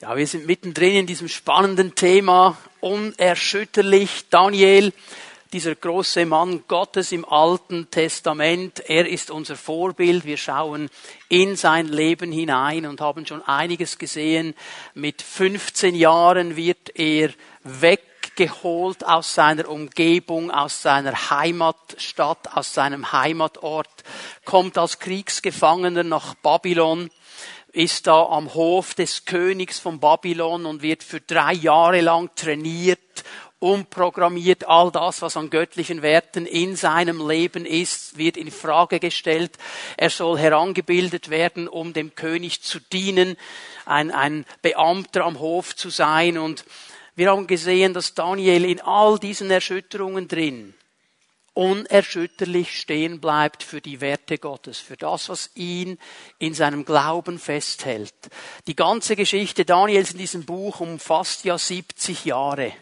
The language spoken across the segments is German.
Ja, wir sind mittendrin in diesem spannenden Thema, unerschütterlich. Daniel, dieser große Mann Gottes im Alten Testament, er ist unser Vorbild. Wir schauen in sein Leben hinein und haben schon einiges gesehen. Mit 15 Jahren wird er weggeholt aus seiner Umgebung, aus seiner Heimatstadt, aus seinem Heimatort, kommt als Kriegsgefangener nach Babylon ist da am Hof des Königs von Babylon und wird für drei Jahre lang trainiert, umprogrammiert. All das, was an göttlichen Werten in seinem Leben ist, wird in Frage gestellt. Er soll herangebildet werden, um dem König zu dienen, ein, ein Beamter am Hof zu sein. Und wir haben gesehen, dass Daniel in all diesen Erschütterungen drin unerschütterlich stehen bleibt für die Werte Gottes, für das, was ihn in seinem Glauben festhält. Die ganze Geschichte Daniels in diesem Buch umfasst ja 70 Jahre.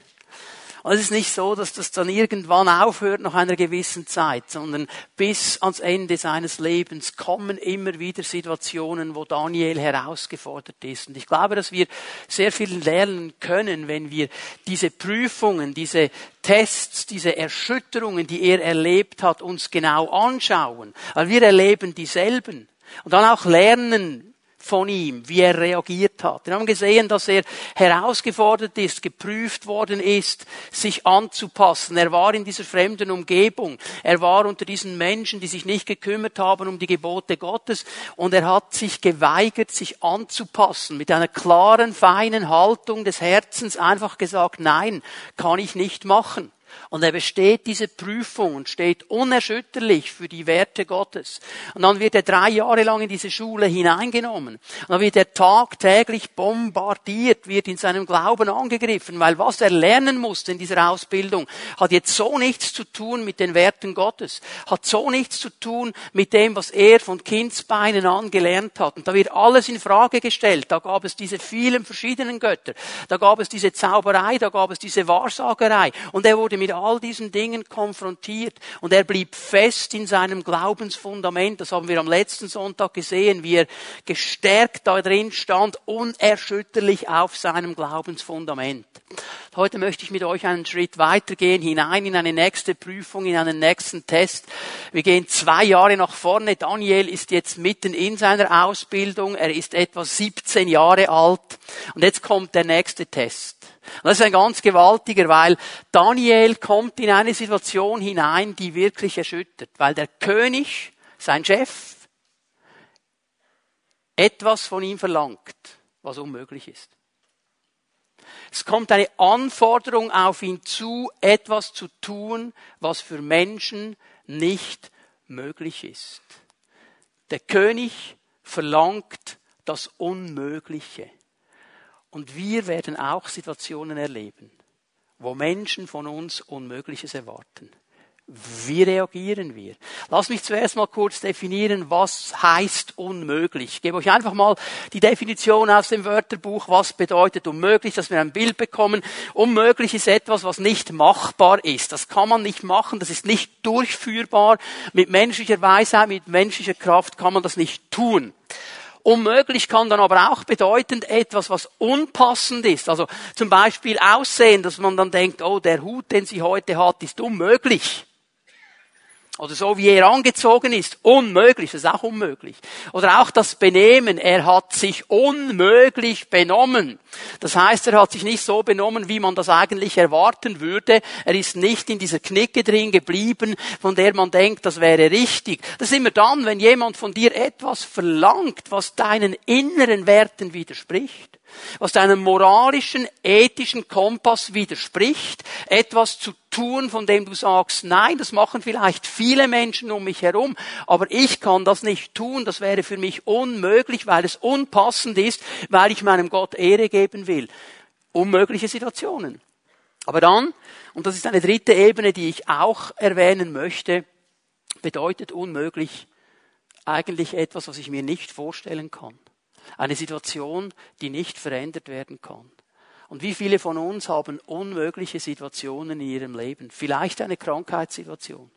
Und es ist nicht so, dass das dann irgendwann aufhört nach einer gewissen Zeit, sondern bis ans Ende seines Lebens kommen immer wieder Situationen, wo Daniel herausgefordert ist. Und ich glaube, dass wir sehr viel lernen können, wenn wir diese Prüfungen, diese Tests, diese Erschütterungen, die er erlebt hat, uns genau anschauen. Weil wir erleben dieselben. Und dann auch lernen, von ihm, wie er reagiert hat. Wir haben gesehen, dass er herausgefordert ist, geprüft worden ist, sich anzupassen. Er war in dieser fremden Umgebung. Er war unter diesen Menschen, die sich nicht gekümmert haben um die Gebote Gottes. Und er hat sich geweigert, sich anzupassen. Mit einer klaren, feinen Haltung des Herzens einfach gesagt, nein, kann ich nicht machen. Und er besteht diese Prüfung und steht unerschütterlich für die Werte Gottes. Und dann wird er drei Jahre lang in diese Schule hineingenommen. Und dann wird er tagtäglich bombardiert, wird in seinem Glauben angegriffen, weil was er lernen musste in dieser Ausbildung, hat jetzt so nichts zu tun mit den Werten Gottes, hat so nichts zu tun mit dem, was er von Kindsbeinen an gelernt hat. Und da wird alles in Frage gestellt. Da gab es diese vielen verschiedenen Götter. Da gab es diese Zauberei, da gab es diese Wahrsagerei. Und er wurde mit all diesen Dingen konfrontiert und er blieb fest in seinem Glaubensfundament. Das haben wir am letzten Sonntag gesehen, wie er gestärkt da drin stand, unerschütterlich auf seinem Glaubensfundament. Heute möchte ich mit euch einen Schritt weitergehen, hinein in eine nächste Prüfung, in einen nächsten Test. Wir gehen zwei Jahre nach vorne. Daniel ist jetzt mitten in seiner Ausbildung. Er ist etwa 17 Jahre alt. Und jetzt kommt der nächste Test. Und das ist ein ganz gewaltiger, weil Daniel kommt in eine Situation hinein, die wirklich erschüttert, weil der König, sein Chef, etwas von ihm verlangt, was unmöglich ist. Es kommt eine Anforderung auf ihn zu, etwas zu tun, was für Menschen nicht möglich ist. Der König verlangt das Unmögliche. Und wir werden auch Situationen erleben, wo Menschen von uns Unmögliches erwarten. Wie reagieren wir? Lass mich zuerst mal kurz definieren, was heißt unmöglich. Ich gebe euch einfach mal die Definition aus dem Wörterbuch, was bedeutet unmöglich, dass wir ein Bild bekommen. Unmöglich ist etwas, was nicht machbar ist. Das kann man nicht machen, das ist nicht durchführbar. Mit menschlicher Weisheit, mit menschlicher Kraft kann man das nicht tun. Unmöglich kann dann aber auch bedeuten etwas, was unpassend ist. Also zum Beispiel Aussehen, dass man dann denkt, oh, der Hut, den sie heute hat, ist unmöglich. Oder so wie er angezogen ist, unmöglich, das ist auch unmöglich. Oder auch das Benehmen, er hat sich unmöglich benommen. Das heißt, er hat sich nicht so benommen, wie man das eigentlich erwarten würde. Er ist nicht in dieser Knicke drin geblieben, von der man denkt, das wäre richtig. Das ist immer dann, wenn jemand von dir etwas verlangt, was deinen inneren Werten widerspricht was deinem moralischen, ethischen Kompass widerspricht, etwas zu tun, von dem du sagst, nein, das machen vielleicht viele Menschen um mich herum, aber ich kann das nicht tun, das wäre für mich unmöglich, weil es unpassend ist, weil ich meinem Gott Ehre geben will. Unmögliche Situationen. Aber dann, und das ist eine dritte Ebene, die ich auch erwähnen möchte, bedeutet unmöglich eigentlich etwas, was ich mir nicht vorstellen kann. Eine Situation, die nicht verändert werden kann. Und wie viele von uns haben unmögliche Situationen in ihrem Leben? Vielleicht eine Krankheitssituation,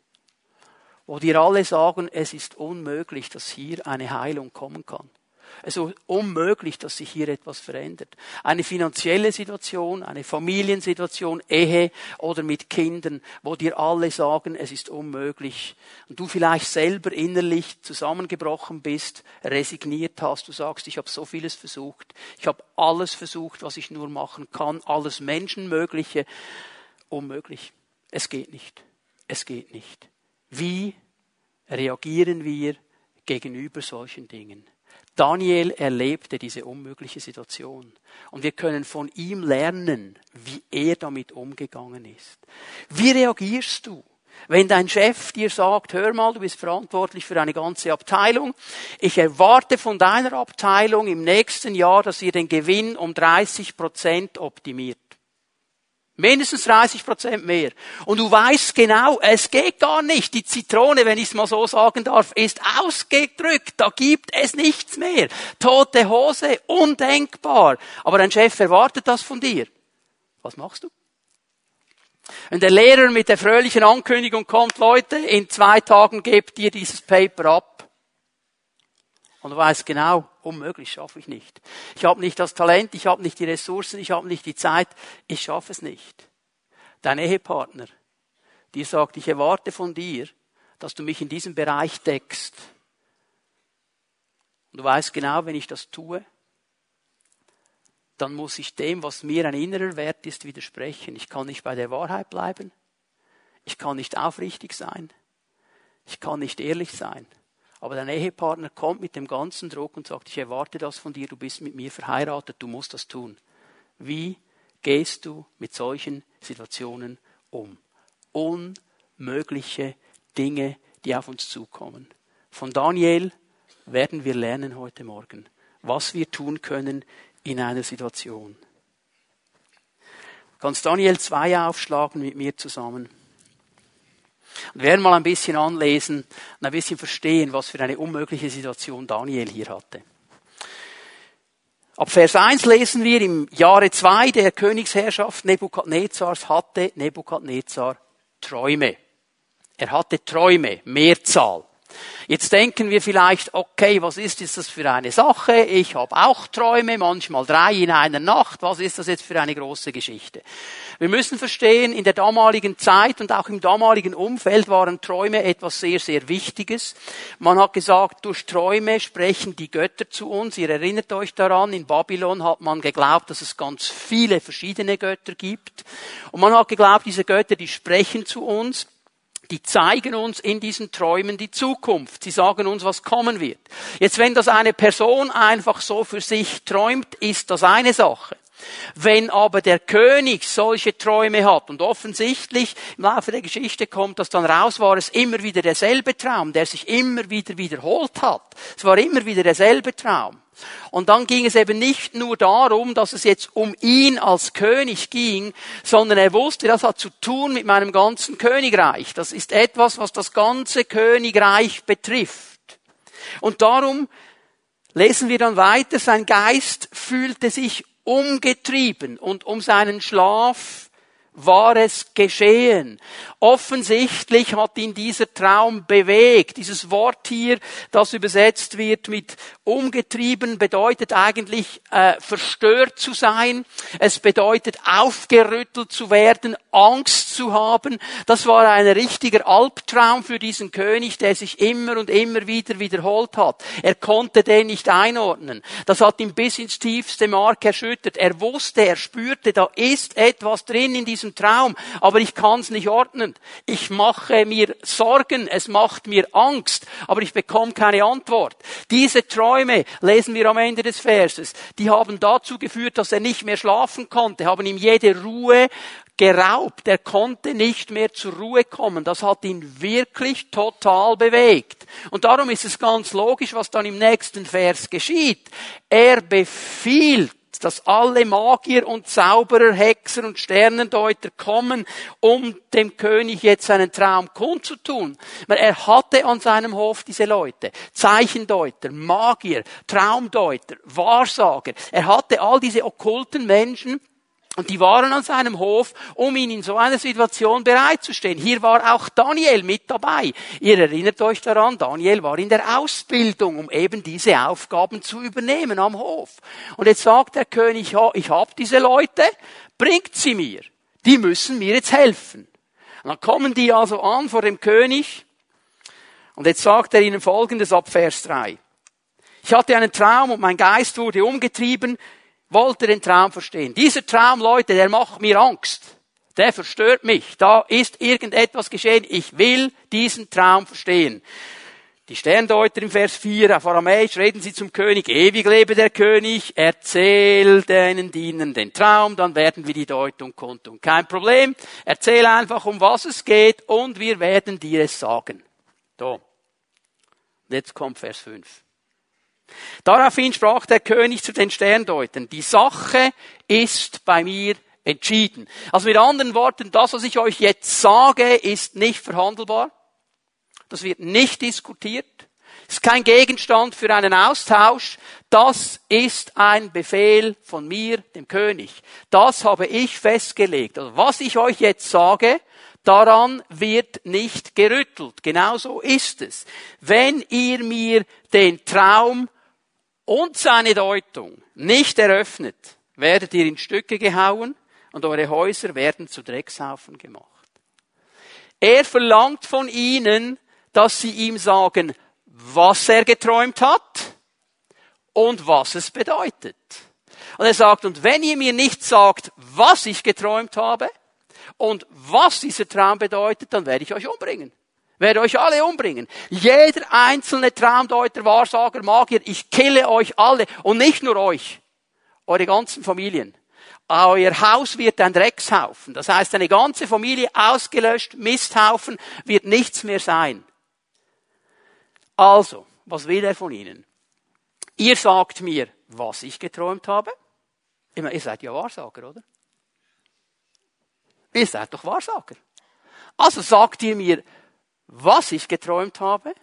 wo dir alle sagen, es ist unmöglich, dass hier eine Heilung kommen kann. Ist unmöglich, dass sich hier etwas verändert. Eine finanzielle Situation, eine Familiensituation, Ehe oder mit Kindern, wo dir alle sagen, es ist unmöglich. Und du vielleicht selber innerlich zusammengebrochen bist, resigniert hast, du sagst, ich habe so vieles versucht, ich habe alles versucht, was ich nur machen kann, alles Menschenmögliche, unmöglich. Es geht nicht. Es geht nicht. Wie reagieren wir gegenüber solchen Dingen? Daniel erlebte diese unmögliche Situation. Und wir können von ihm lernen, wie er damit umgegangen ist. Wie reagierst du? Wenn dein Chef dir sagt, hör mal, du bist verantwortlich für eine ganze Abteilung, ich erwarte von deiner Abteilung im nächsten Jahr, dass ihr den Gewinn um 30 Prozent optimiert. Mindestens 30 Prozent mehr. Und du weißt genau, es geht gar nicht. Die Zitrone, wenn ich es mal so sagen darf, ist ausgedrückt. Da gibt es nichts mehr. Tote Hose, undenkbar. Aber dein Chef erwartet das von dir. Was machst du? Wenn der Lehrer mit der fröhlichen Ankündigung kommt, Leute, in zwei Tagen gebt ihr dieses Paper ab. Und du weißt genau, unmöglich, schaffe ich nicht. Ich habe nicht das Talent, ich habe nicht die Ressourcen, ich habe nicht die Zeit, ich schaffe es nicht. Dein Ehepartner, die sagt, ich erwarte von dir, dass du mich in diesem Bereich deckst. Und du weißt genau, wenn ich das tue, dann muss ich dem, was mir ein innerer Wert ist, widersprechen. Ich kann nicht bei der Wahrheit bleiben. Ich kann nicht aufrichtig sein. Ich kann nicht ehrlich sein. Aber dein Ehepartner kommt mit dem ganzen Druck und sagt, ich erwarte das von dir, du bist mit mir verheiratet, du musst das tun. Wie gehst du mit solchen Situationen um? Unmögliche Dinge, die auf uns zukommen. Von Daniel werden wir lernen heute Morgen, was wir tun können in einer Situation. Kannst Daniel 2 aufschlagen mit mir zusammen. Und wir werden mal ein bisschen anlesen und ein bisschen verstehen, was für eine unmögliche Situation Daniel hier hatte. Ab Vers 1 lesen wir, im Jahre 2 der Königsherrschaft Nebukadnezars hatte Nebukadnezar Träume. Er hatte Träume, Mehrzahl. Jetzt denken wir vielleicht, okay, was ist das für eine Sache? Ich habe auch Träume, manchmal drei in einer Nacht. Was ist das jetzt für eine große Geschichte? Wir müssen verstehen, in der damaligen Zeit und auch im damaligen Umfeld waren Träume etwas sehr, sehr Wichtiges. Man hat gesagt, durch Träume sprechen die Götter zu uns. Ihr erinnert euch daran, in Babylon hat man geglaubt, dass es ganz viele verschiedene Götter gibt. Und man hat geglaubt, diese Götter, die sprechen zu uns die zeigen uns in diesen Träumen die Zukunft. Sie sagen uns, was kommen wird. Jetzt, wenn das eine Person einfach so für sich träumt, ist das eine Sache. Wenn aber der König solche Träume hat und offensichtlich im Laufe der Geschichte kommt das dann raus, war es immer wieder derselbe Traum, der sich immer wieder wiederholt hat. Es war immer wieder derselbe Traum. Und dann ging es eben nicht nur darum, dass es jetzt um ihn als König ging, sondern er wusste, das hat zu tun mit meinem ganzen Königreich. Das ist etwas, was das ganze Königreich betrifft. Und darum lesen wir dann weiter, sein Geist fühlte sich umgetrieben und um seinen Schlaf war es geschehen. Offensichtlich hat ihn dieser Traum bewegt. Dieses Wort hier, das übersetzt wird mit umgetrieben, bedeutet eigentlich äh, verstört zu sein. Es bedeutet aufgerüttelt zu werden, Angst zu haben. Das war ein richtiger Albtraum für diesen König, der sich immer und immer wieder wiederholt hat. Er konnte den nicht einordnen. Das hat ihn bis ins tiefste Mark erschüttert. Er wusste, er spürte, da ist etwas drin in diesem Traum, aber ich kann es nicht ordnen. Ich mache mir Sorgen, es macht mir Angst, aber ich bekomme keine Antwort. Diese Träume, lesen wir am Ende des Verses, die haben dazu geführt, dass er nicht mehr schlafen konnte, haben ihm jede Ruhe geraubt. Er konnte nicht mehr zur Ruhe kommen. Das hat ihn wirklich total bewegt. Und darum ist es ganz logisch, was dann im nächsten Vers geschieht. Er befiehlt dass alle Magier und Zauberer, Hexer und Sternendeuter kommen, um dem König jetzt seinen Traum kundzutun. Er hatte an seinem Hof diese Leute, Zeichendeuter, Magier, Traumdeuter, Wahrsager. Er hatte all diese okkulten Menschen, Und die waren an seinem Hof, um ihn in so einer Situation bereitzustellen. Hier war auch Daniel mit dabei. Ihr erinnert euch daran, Daniel war in der Ausbildung, um eben diese Aufgaben zu übernehmen am Hof. Und jetzt sagt der König, ich habe diese Leute, bringt sie mir. Die müssen mir jetzt helfen. Und dann kommen die also an vor dem König. Und jetzt sagt er ihnen Folgendes ab Vers 3. Ich hatte einen Traum und mein Geist wurde umgetrieben wollte den Traum verstehen. Dieser Traum, Leute, der macht mir Angst. Der verstört mich. Da ist irgendetwas geschehen. Ich will diesen Traum verstehen. Die Sterndeuter im Vers 4 auf Aramäisch reden sie zum König, ewig lebe der König, erzähl deinen Dienern den Traum, dann werden wir die Deutung kundtun. Kein Problem, erzähl einfach, um was es geht und wir werden dir es sagen. So. Jetzt kommt Vers 5. Daraufhin sprach der König zu den Sterndeutern, die Sache ist bei mir entschieden. Also mit anderen Worten, das, was ich euch jetzt sage, ist nicht verhandelbar. Das wird nicht diskutiert. ist kein Gegenstand für einen Austausch. Das ist ein Befehl von mir, dem König. Das habe ich festgelegt. Also was ich euch jetzt sage, daran wird nicht gerüttelt. Genauso ist es. Wenn ihr mir den Traum und seine Deutung nicht eröffnet, werdet ihr in Stücke gehauen und eure Häuser werden zu Dreckshaufen gemacht. Er verlangt von ihnen, dass sie ihm sagen, was er geträumt hat und was es bedeutet. Und er sagt, und wenn ihr mir nicht sagt, was ich geträumt habe und was dieser Traum bedeutet, dann werde ich euch umbringen werde euch alle umbringen. Jeder einzelne Traumdeuter, Wahrsager, Magier, ich kille euch alle und nicht nur euch, eure ganzen Familien. Euer Haus wird ein Dreckshaufen. Das heißt, eine ganze Familie ausgelöscht, Misthaufen, wird nichts mehr sein. Also, was will er von ihnen? Ihr sagt mir, was ich geträumt habe. Ich meine, ihr seid ja Wahrsager, oder? Ihr seid doch Wahrsager. Also sagt ihr mir, was ich geträumt habe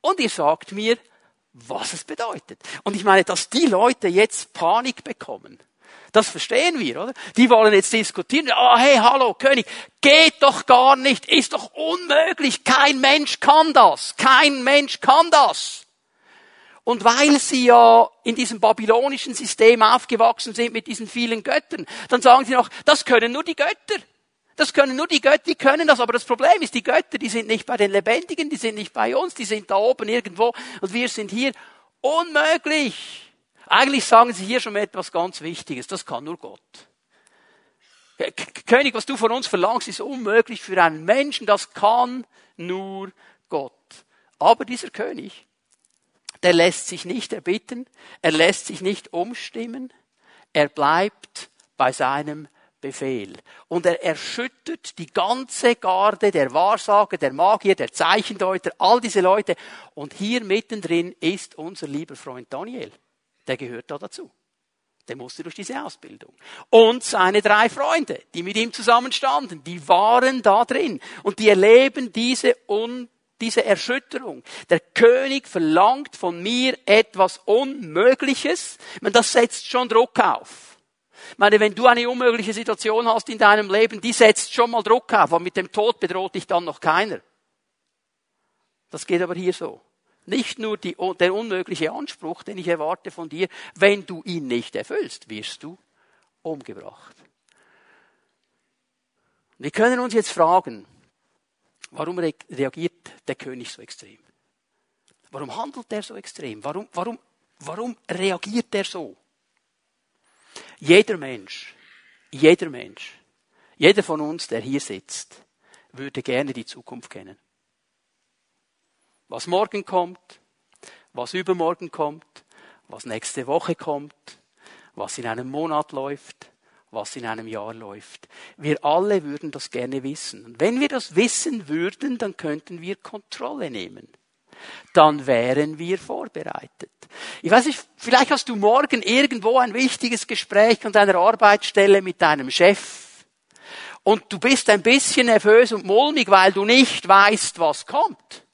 und ihr sagt mir, was es bedeutet. Und ich meine, dass die Leute jetzt Panik bekommen, das verstehen wir, oder? Die wollen jetzt diskutieren. Ah, oh, hey, hallo, König, geht doch gar nicht, ist doch unmöglich. Kein Mensch kann das. Kein Mensch kann das. Und weil sie ja in diesem babylonischen System aufgewachsen sind mit diesen vielen Göttern, dann sagen sie noch, das können nur die Götter. Das können nur die Götter, die können das. Aber das Problem ist, die Götter, die sind nicht bei den Lebendigen, die sind nicht bei uns, die sind da oben irgendwo und wir sind hier. Unmöglich. Eigentlich sagen sie hier schon etwas ganz Wichtiges. Das kann nur Gott. König, was du von uns verlangst, ist unmöglich für einen Menschen. Das kann nur Gott. Aber dieser König, der lässt sich nicht erbitten, er lässt sich nicht umstimmen, er bleibt bei seinem Befehl. Und er erschüttert die ganze Garde der Wahrsager, der Magier, der Zeichendeuter, all diese Leute. Und hier mittendrin ist unser lieber Freund Daniel. Der gehört da dazu. Der musste durch diese Ausbildung. Und seine drei Freunde, die mit ihm zusammenstanden, die waren da drin. Und die erleben diese Un diese Erschütterung. Der König verlangt von mir etwas Unmögliches. Man, das setzt schon Druck auf. Ich meine, wenn du eine unmögliche Situation hast in deinem Leben, die setzt schon mal Druck auf, aber mit dem Tod bedroht dich dann noch keiner. Das geht aber hier so. Nicht nur die, der unmögliche Anspruch, den ich erwarte von dir, wenn du ihn nicht erfüllst, wirst du umgebracht. Wir können uns jetzt fragen, warum reagiert der König so extrem? Warum handelt er so extrem? Warum, warum, warum reagiert er so? Jeder Mensch, jeder Mensch, jeder von uns, der hier sitzt, würde gerne die Zukunft kennen. Was morgen kommt, was übermorgen kommt, was nächste Woche kommt, was in einem Monat läuft, was in einem Jahr läuft. Wir alle würden das gerne wissen. Und wenn wir das wissen würden, dann könnten wir Kontrolle nehmen dann wären wir vorbereitet. Ich weiß nicht, vielleicht hast du morgen irgendwo ein wichtiges Gespräch an deiner Arbeitsstelle mit deinem Chef. Und du bist ein bisschen nervös und mulmig, weil du nicht weißt, was kommt.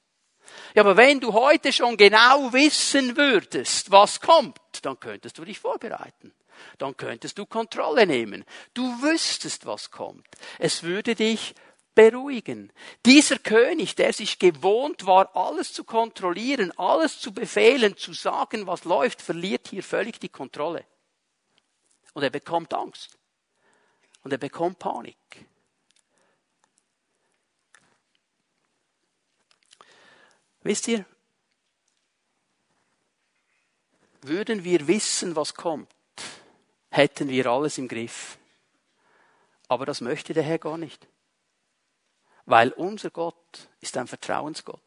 Ja, aber wenn du heute schon genau wissen würdest, was kommt, dann könntest du dich vorbereiten. dann könntest du Kontrolle nehmen. Du wüsstest, was kommt. Es würde dich beruhigen. Dieser König, der sich gewohnt war, alles zu kontrollieren, alles zu befehlen, zu sagen, was läuft, verliert hier völlig die Kontrolle. Und er bekommt Angst. Und er bekommt Panik. Wisst ihr, würden wir wissen, was kommt, hätten wir alles im Griff. Aber das möchte der Herr gar nicht. Weil unser Gott ist ein Vertrauensgott.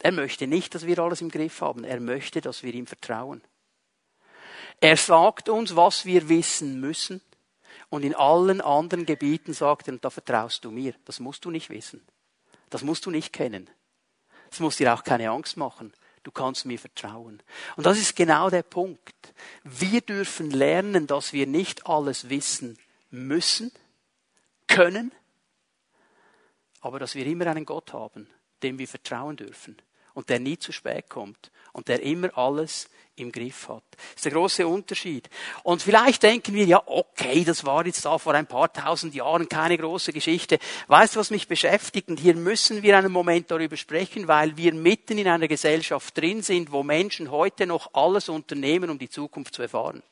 Er möchte nicht, dass wir alles im Griff haben. Er möchte, dass wir ihm vertrauen. Er sagt uns, was wir wissen müssen. Und in allen anderen Gebieten sagt er, und da vertraust du mir. Das musst du nicht wissen. Das musst du nicht kennen. Das muss dir auch keine Angst machen. Du kannst mir vertrauen. Und das ist genau der Punkt. Wir dürfen lernen, dass wir nicht alles wissen müssen, können, aber dass wir immer einen Gott haben, dem wir vertrauen dürfen und der nie zu spät kommt und der immer alles im Griff hat. Das ist der große Unterschied. Und vielleicht denken wir, ja, okay, das war jetzt da vor ein paar tausend Jahren keine große Geschichte. Weißt du, was mich beschäftigt? Und hier müssen wir einen Moment darüber sprechen, weil wir mitten in einer Gesellschaft drin sind, wo Menschen heute noch alles unternehmen, um die Zukunft zu erfahren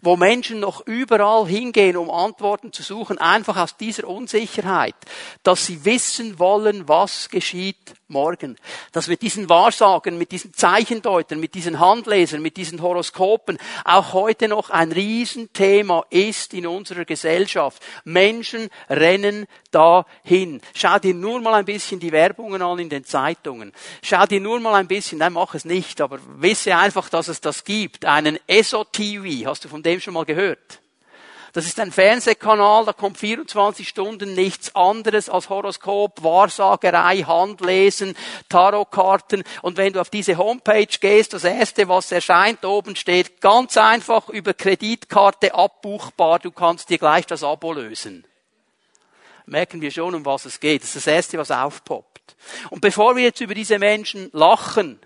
wo Menschen noch überall hingehen, um Antworten zu suchen, einfach aus dieser Unsicherheit, dass sie wissen wollen, was geschieht morgen. Dass mit diesen Wahrsagen, mit diesen Zeichendeutern, mit diesen Handlesern, mit diesen Horoskopen auch heute noch ein Riesenthema ist in unserer Gesellschaft. Menschen rennen dahin. Schau dir nur mal ein bisschen die Werbungen an in den Zeitungen. Schau dir nur mal ein bisschen, nein, mach es nicht, aber wisse einfach, dass es das gibt. Einen ESO-TV. Hast du von dem schon mal gehört? Das ist ein Fernsehkanal, da kommt 24 Stunden nichts anderes als Horoskop, Wahrsagerei, Handlesen, Tarotkarten. Und wenn du auf diese Homepage gehst, das erste, was erscheint, oben steht ganz einfach über Kreditkarte abbuchbar, du kannst dir gleich das Abo lösen. Merken wir schon, um was es geht. Das ist das erste, was aufpoppt. Und bevor wir jetzt über diese Menschen lachen,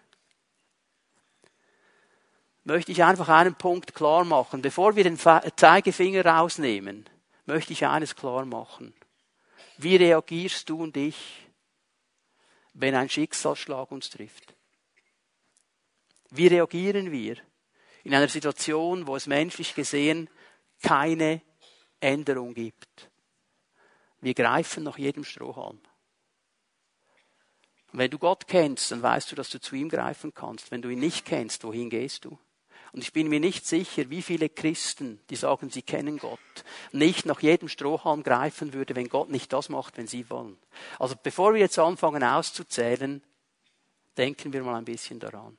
möchte ich einfach einen Punkt klar machen. Bevor wir den Zeigefinger rausnehmen, möchte ich eines klar machen. Wie reagierst du und ich, wenn ein Schicksalsschlag uns trifft? Wie reagieren wir in einer Situation, wo es menschlich gesehen keine Änderung gibt? Wir greifen nach jedem Strohhalm. Und wenn du Gott kennst, dann weißt du, dass du zu ihm greifen kannst. Wenn du ihn nicht kennst, wohin gehst du? Und ich bin mir nicht sicher, wie viele Christen, die sagen, sie kennen Gott, nicht nach jedem Strohhalm greifen würde, wenn Gott nicht das macht, wenn sie wollen. Also bevor wir jetzt anfangen auszuzählen, denken wir mal ein bisschen daran.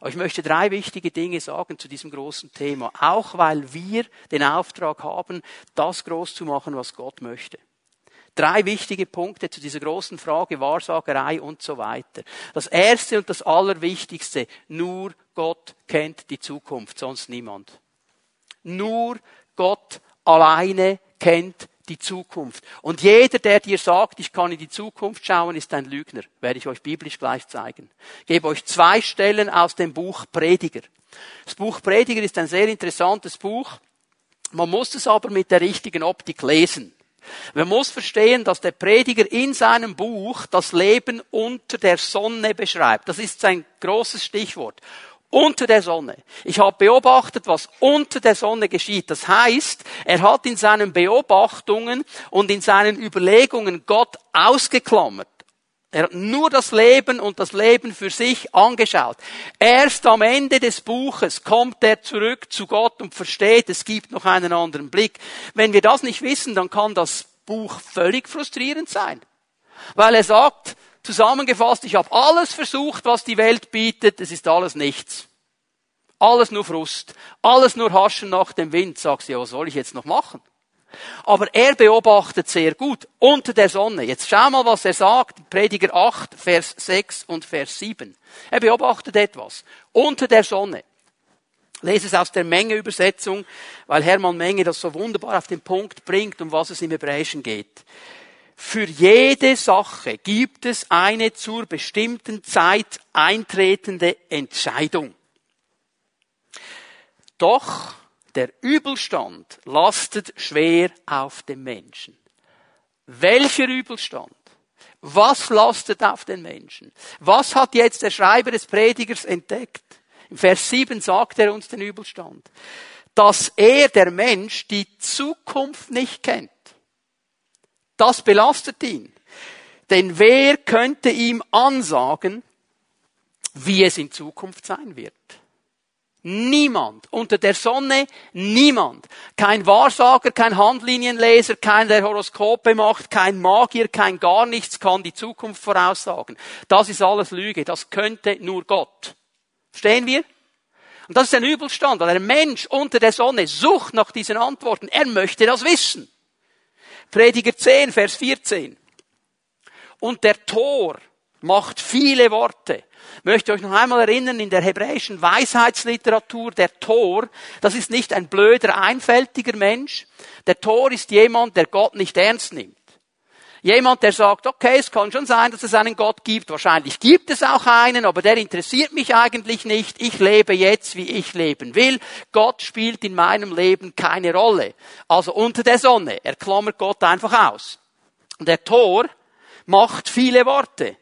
Aber ich möchte drei wichtige Dinge sagen zu diesem großen Thema, auch weil wir den Auftrag haben, das groß zu machen, was Gott möchte. Drei wichtige Punkte zu dieser großen Frage Wahrsagerei und so weiter. Das erste und das allerwichtigste, nur Gott kennt die Zukunft, sonst niemand. Nur Gott alleine kennt die Zukunft. Und jeder, der dir sagt, ich kann in die Zukunft schauen, ist ein Lügner. Werde ich euch biblisch gleich zeigen. Ich gebe euch zwei Stellen aus dem Buch Prediger. Das Buch Prediger ist ein sehr interessantes Buch. Man muss es aber mit der richtigen Optik lesen. Man muss verstehen, dass der Prediger in seinem Buch das Leben unter der Sonne beschreibt. Das ist sein großes Stichwort. Unter der Sonne. Ich habe beobachtet, was unter der Sonne geschieht. Das heißt, er hat in seinen Beobachtungen und in seinen Überlegungen Gott ausgeklammert. Er hat nur das Leben und das Leben für sich angeschaut. Erst am Ende des Buches kommt er zurück zu Gott und versteht, es gibt noch einen anderen Blick. Wenn wir das nicht wissen, dann kann das Buch völlig frustrierend sein. Weil er sagt, zusammengefasst, ich habe alles versucht, was die Welt bietet, es ist alles nichts. Alles nur Frust. Alles nur Haschen nach dem Wind. Sagst du, ja, was soll ich jetzt noch machen? Aber er beobachtet sehr gut unter der Sonne. Jetzt schau mal, was er sagt. Prediger 8, Vers 6 und Vers 7. Er beobachtet etwas. Unter der Sonne. Lese es aus der Menge-Übersetzung, weil Hermann Menge das so wunderbar auf den Punkt bringt, um was es im Hebräischen geht. Für jede Sache gibt es eine zur bestimmten Zeit eintretende Entscheidung. Doch der Übelstand lastet schwer auf dem Menschen. Welcher Übelstand? Was lastet auf den Menschen? Was hat jetzt der Schreiber des Predigers entdeckt? Im Vers 7 sagt er uns den Übelstand. Dass er, der Mensch, die Zukunft nicht kennt. Das belastet ihn. Denn wer könnte ihm ansagen, wie es in Zukunft sein wird? Niemand. Unter der Sonne niemand. Kein Wahrsager, kein Handlinienleser, kein der Horoskope macht, kein Magier, kein gar nichts kann die Zukunft voraussagen. Das ist alles Lüge. Das könnte nur Gott. Verstehen wir? Und das ist ein Übelstand, weil ein Mensch unter der Sonne sucht nach diesen Antworten. Er möchte das wissen. Prediger 10, Vers 14. Und der Tor macht viele Worte. Ich möchte euch noch einmal erinnern, in der hebräischen Weisheitsliteratur, der Tor, das ist nicht ein blöder, einfältiger Mensch. Der Tor ist jemand, der Gott nicht ernst nimmt. Jemand, der sagt, okay, es kann schon sein, dass es einen Gott gibt. Wahrscheinlich gibt es auch einen, aber der interessiert mich eigentlich nicht. Ich lebe jetzt, wie ich leben will. Gott spielt in meinem Leben keine Rolle. Also unter der Sonne. Er klammert Gott einfach aus. Der Tor macht viele Worte.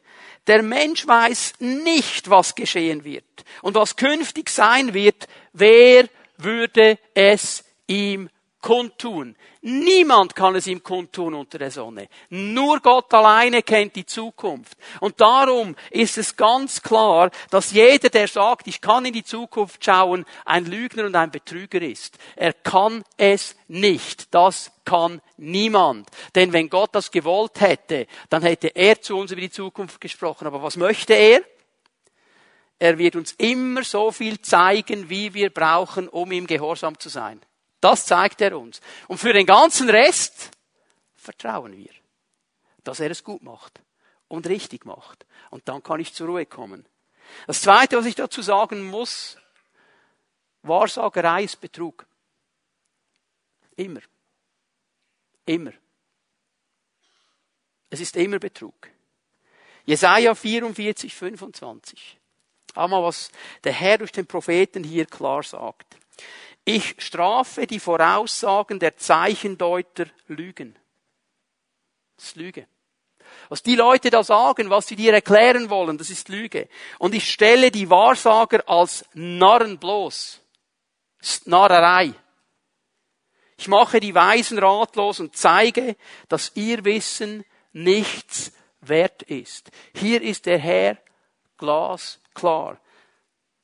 Der Mensch weiß nicht, was geschehen wird und was künftig sein wird. Wer würde es ihm kundtun. Niemand kann es ihm kundtun unter der Sonne. Nur Gott alleine kennt die Zukunft. Und darum ist es ganz klar, dass jeder, der sagt, ich kann in die Zukunft schauen, ein Lügner und ein Betrüger ist. Er kann es nicht. Das kann niemand. Denn wenn Gott das gewollt hätte, dann hätte er zu uns über die Zukunft gesprochen. Aber was möchte er? Er wird uns immer so viel zeigen, wie wir brauchen, um ihm gehorsam zu sein. Das zeigt er uns. Und für den ganzen Rest vertrauen wir, dass er es gut macht und richtig macht. Und dann kann ich zur Ruhe kommen. Das Zweite, was ich dazu sagen muss, Wahrsagerei ist Betrug. Immer. Immer. Es ist immer Betrug. Jesaja 44, 25. Einmal was der Herr durch den Propheten hier klar sagt. Ich strafe die Voraussagen der Zeichendeuter Lügen. Das ist Lüge. Was die Leute da sagen, was sie dir erklären wollen, das ist Lüge. Und ich stelle die Wahrsager als Narren bloß. Das ist Narrerei. Ich mache die Weisen ratlos und zeige, dass ihr Wissen nichts wert ist. Hier ist der Herr glasklar.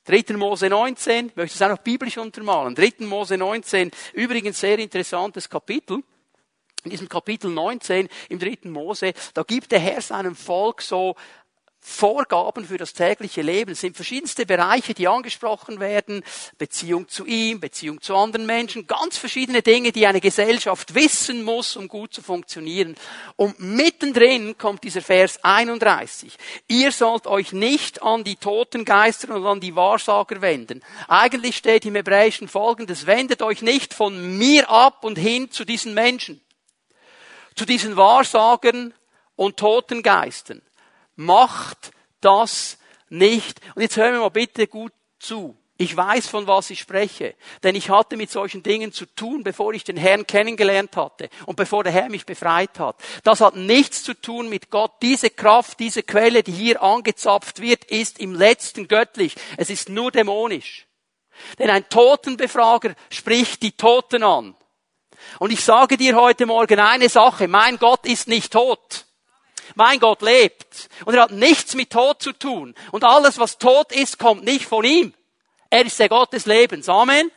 3. Mose 19, ich möchte es auch noch biblisch untermalen. 3. Mose 19, übrigens sehr interessantes Kapitel. In diesem Kapitel 19 im 3. Mose, da gibt der Herr seinem Volk so Vorgaben für das tägliche Leben. Es sind verschiedenste Bereiche, die angesprochen werden. Beziehung zu ihm, Beziehung zu anderen Menschen, ganz verschiedene Dinge, die eine Gesellschaft wissen muss, um gut zu funktionieren. Und mittendrin kommt dieser Vers 31. Ihr sollt euch nicht an die toten Geister und an die Wahrsager wenden. Eigentlich steht im Hebräischen folgendes, wendet euch nicht von mir ab und hin zu diesen Menschen. Zu diesen Wahrsagern und toten Geistern macht das nicht. Und jetzt hören wir mal bitte gut zu. Ich weiß, von was ich spreche, denn ich hatte mit solchen Dingen zu tun, bevor ich den Herrn kennengelernt hatte und bevor der Herr mich befreit hat. Das hat nichts zu tun mit Gott. Diese Kraft, diese Quelle, die hier angezapft wird, ist im letzten göttlich. Es ist nur dämonisch. Denn ein Totenbefrager spricht die Toten an. Und ich sage dir heute Morgen eine Sache, mein Gott ist nicht tot. Mein Gott lebt. Und er hat nichts mit Tod zu tun. Und alles, was tot ist, kommt nicht von ihm. Er ist der Gott des Lebens. Amen.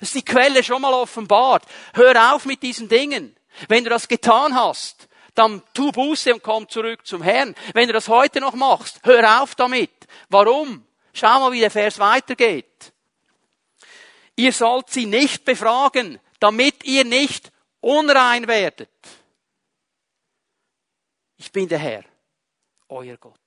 Das ist die Quelle schon mal offenbart. Hör auf mit diesen Dingen. Wenn du das getan hast, dann tu Buße und komm zurück zum Herrn. Wenn du das heute noch machst, hör auf damit. Warum? Schau mal, wie der Vers weitergeht. Ihr sollt sie nicht befragen, damit ihr nicht unrein werdet. Ich bin der Herr, euer Gott.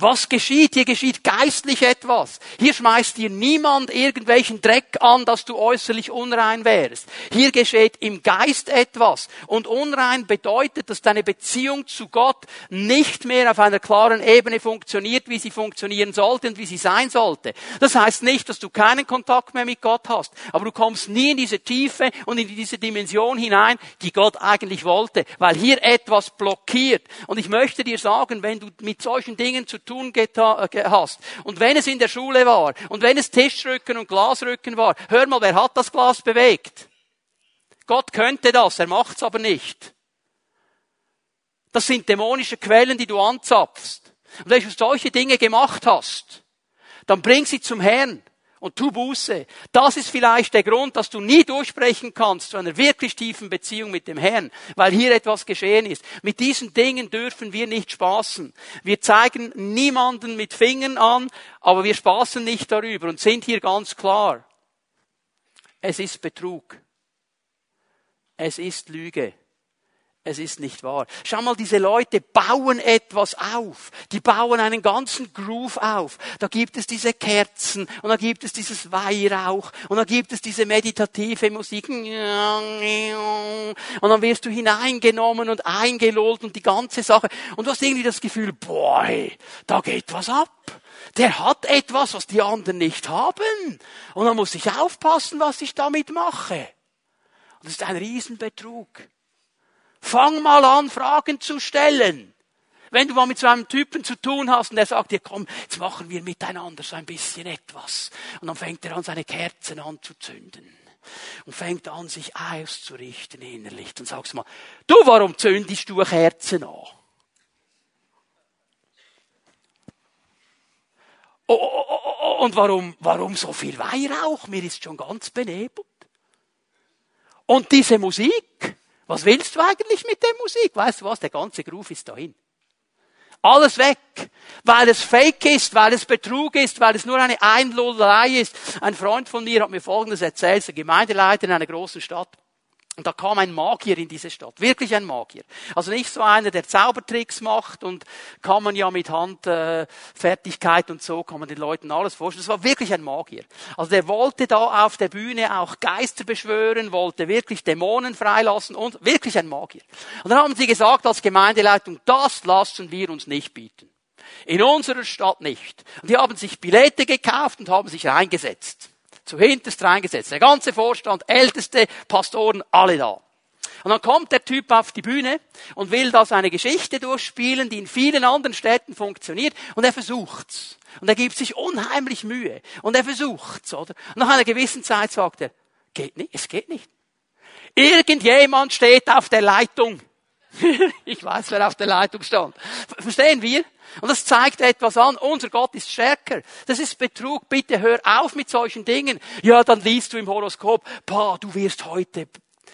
Was geschieht? Hier geschieht geistlich etwas. Hier schmeißt dir niemand irgendwelchen Dreck an, dass du äußerlich unrein wärst. Hier geschieht im Geist etwas. Und unrein bedeutet, dass deine Beziehung zu Gott nicht mehr auf einer klaren Ebene funktioniert, wie sie funktionieren sollte und wie sie sein sollte. Das heißt nicht, dass du keinen Kontakt mehr mit Gott hast. Aber du kommst nie in diese Tiefe und in diese Dimension hinein, die Gott eigentlich wollte. Weil hier etwas blockiert. Und ich möchte dir sagen, wenn du mit solchen Dingen zu tun hast. Und wenn es in der Schule war und wenn es Tischrücken und Glasrücken war, hör mal, wer hat das Glas bewegt? Gott könnte das, er macht's aber nicht. Das sind dämonische Quellen, die du anzapfst. Und wenn du solche Dinge gemacht hast, dann bring sie zum Herrn und tu Buße. Das ist vielleicht der Grund, dass du nie durchbrechen kannst zu einer wirklich tiefen Beziehung mit dem Herrn, weil hier etwas geschehen ist. Mit diesen Dingen dürfen wir nicht spaßen. Wir zeigen niemanden mit Fingern an, aber wir spaßen nicht darüber und sind hier ganz klar. Es ist Betrug. Es ist Lüge. Es ist nicht wahr. Schau mal, diese Leute bauen etwas auf. Die bauen einen ganzen Groove auf. Da gibt es diese Kerzen und da gibt es dieses Weihrauch und da gibt es diese meditative Musik. Und dann wirst du hineingenommen und eingelullt und die ganze Sache. Und du hast irgendwie das Gefühl, boy, da geht was ab. Der hat etwas, was die anderen nicht haben. Und dann muss ich aufpassen, was ich damit mache. Und das ist ein Riesenbetrug. Fang mal an, Fragen zu stellen. Wenn du mal mit so einem Typen zu tun hast und der sagt dir, komm, jetzt machen wir miteinander so ein bisschen etwas. Und dann fängt er an, seine Kerzen anzuzünden. Und fängt an, sich auszurichten innerlich. Dann sagst du mal, du, warum zündest du Kerzen an? Oh, oh, oh, und warum, warum so viel Weihrauch? Mir ist schon ganz benebelt. Und diese Musik, was willst du eigentlich mit der Musik? Weißt du was? Der ganze Groove ist dahin. Alles weg. Weil es Fake ist, weil es Betrug ist, weil es nur eine Einlullerei ist. Ein Freund von mir hat mir Folgendes erzählt, der Gemeindeleiter in einer großen Stadt. Und da kam ein Magier in diese Stadt, wirklich ein Magier. Also nicht so einer, der Zaubertricks macht und kann man ja mit Handfertigkeit äh, und so, kann man den Leuten alles vorstellen. Das war wirklich ein Magier. Also der wollte da auf der Bühne auch Geister beschwören, wollte wirklich Dämonen freilassen und wirklich ein Magier. Und dann haben sie gesagt als Gemeindeleitung, das lassen wir uns nicht bieten. In unserer Stadt nicht. Und die haben sich Billette gekauft und haben sich reingesetzt zuhinterst reingesetzt. Der ganze Vorstand, Älteste, Pastoren, alle da. Und dann kommt der Typ auf die Bühne und will da seine Geschichte durchspielen, die in vielen anderen Städten funktioniert, und er versucht's. Und er gibt sich unheimlich Mühe. Und er versucht's, oder? Und nach einer gewissen Zeit sagt er, geht nicht, es geht nicht. Irgendjemand steht auf der Leitung. ich weiß, wer auf der Leitung stand. Verstehen wir? Und das zeigt etwas an. Unser Gott ist stärker. Das ist Betrug. Bitte hör auf mit solchen Dingen. Ja, dann liest du im Horoskop, pa, du wirst heute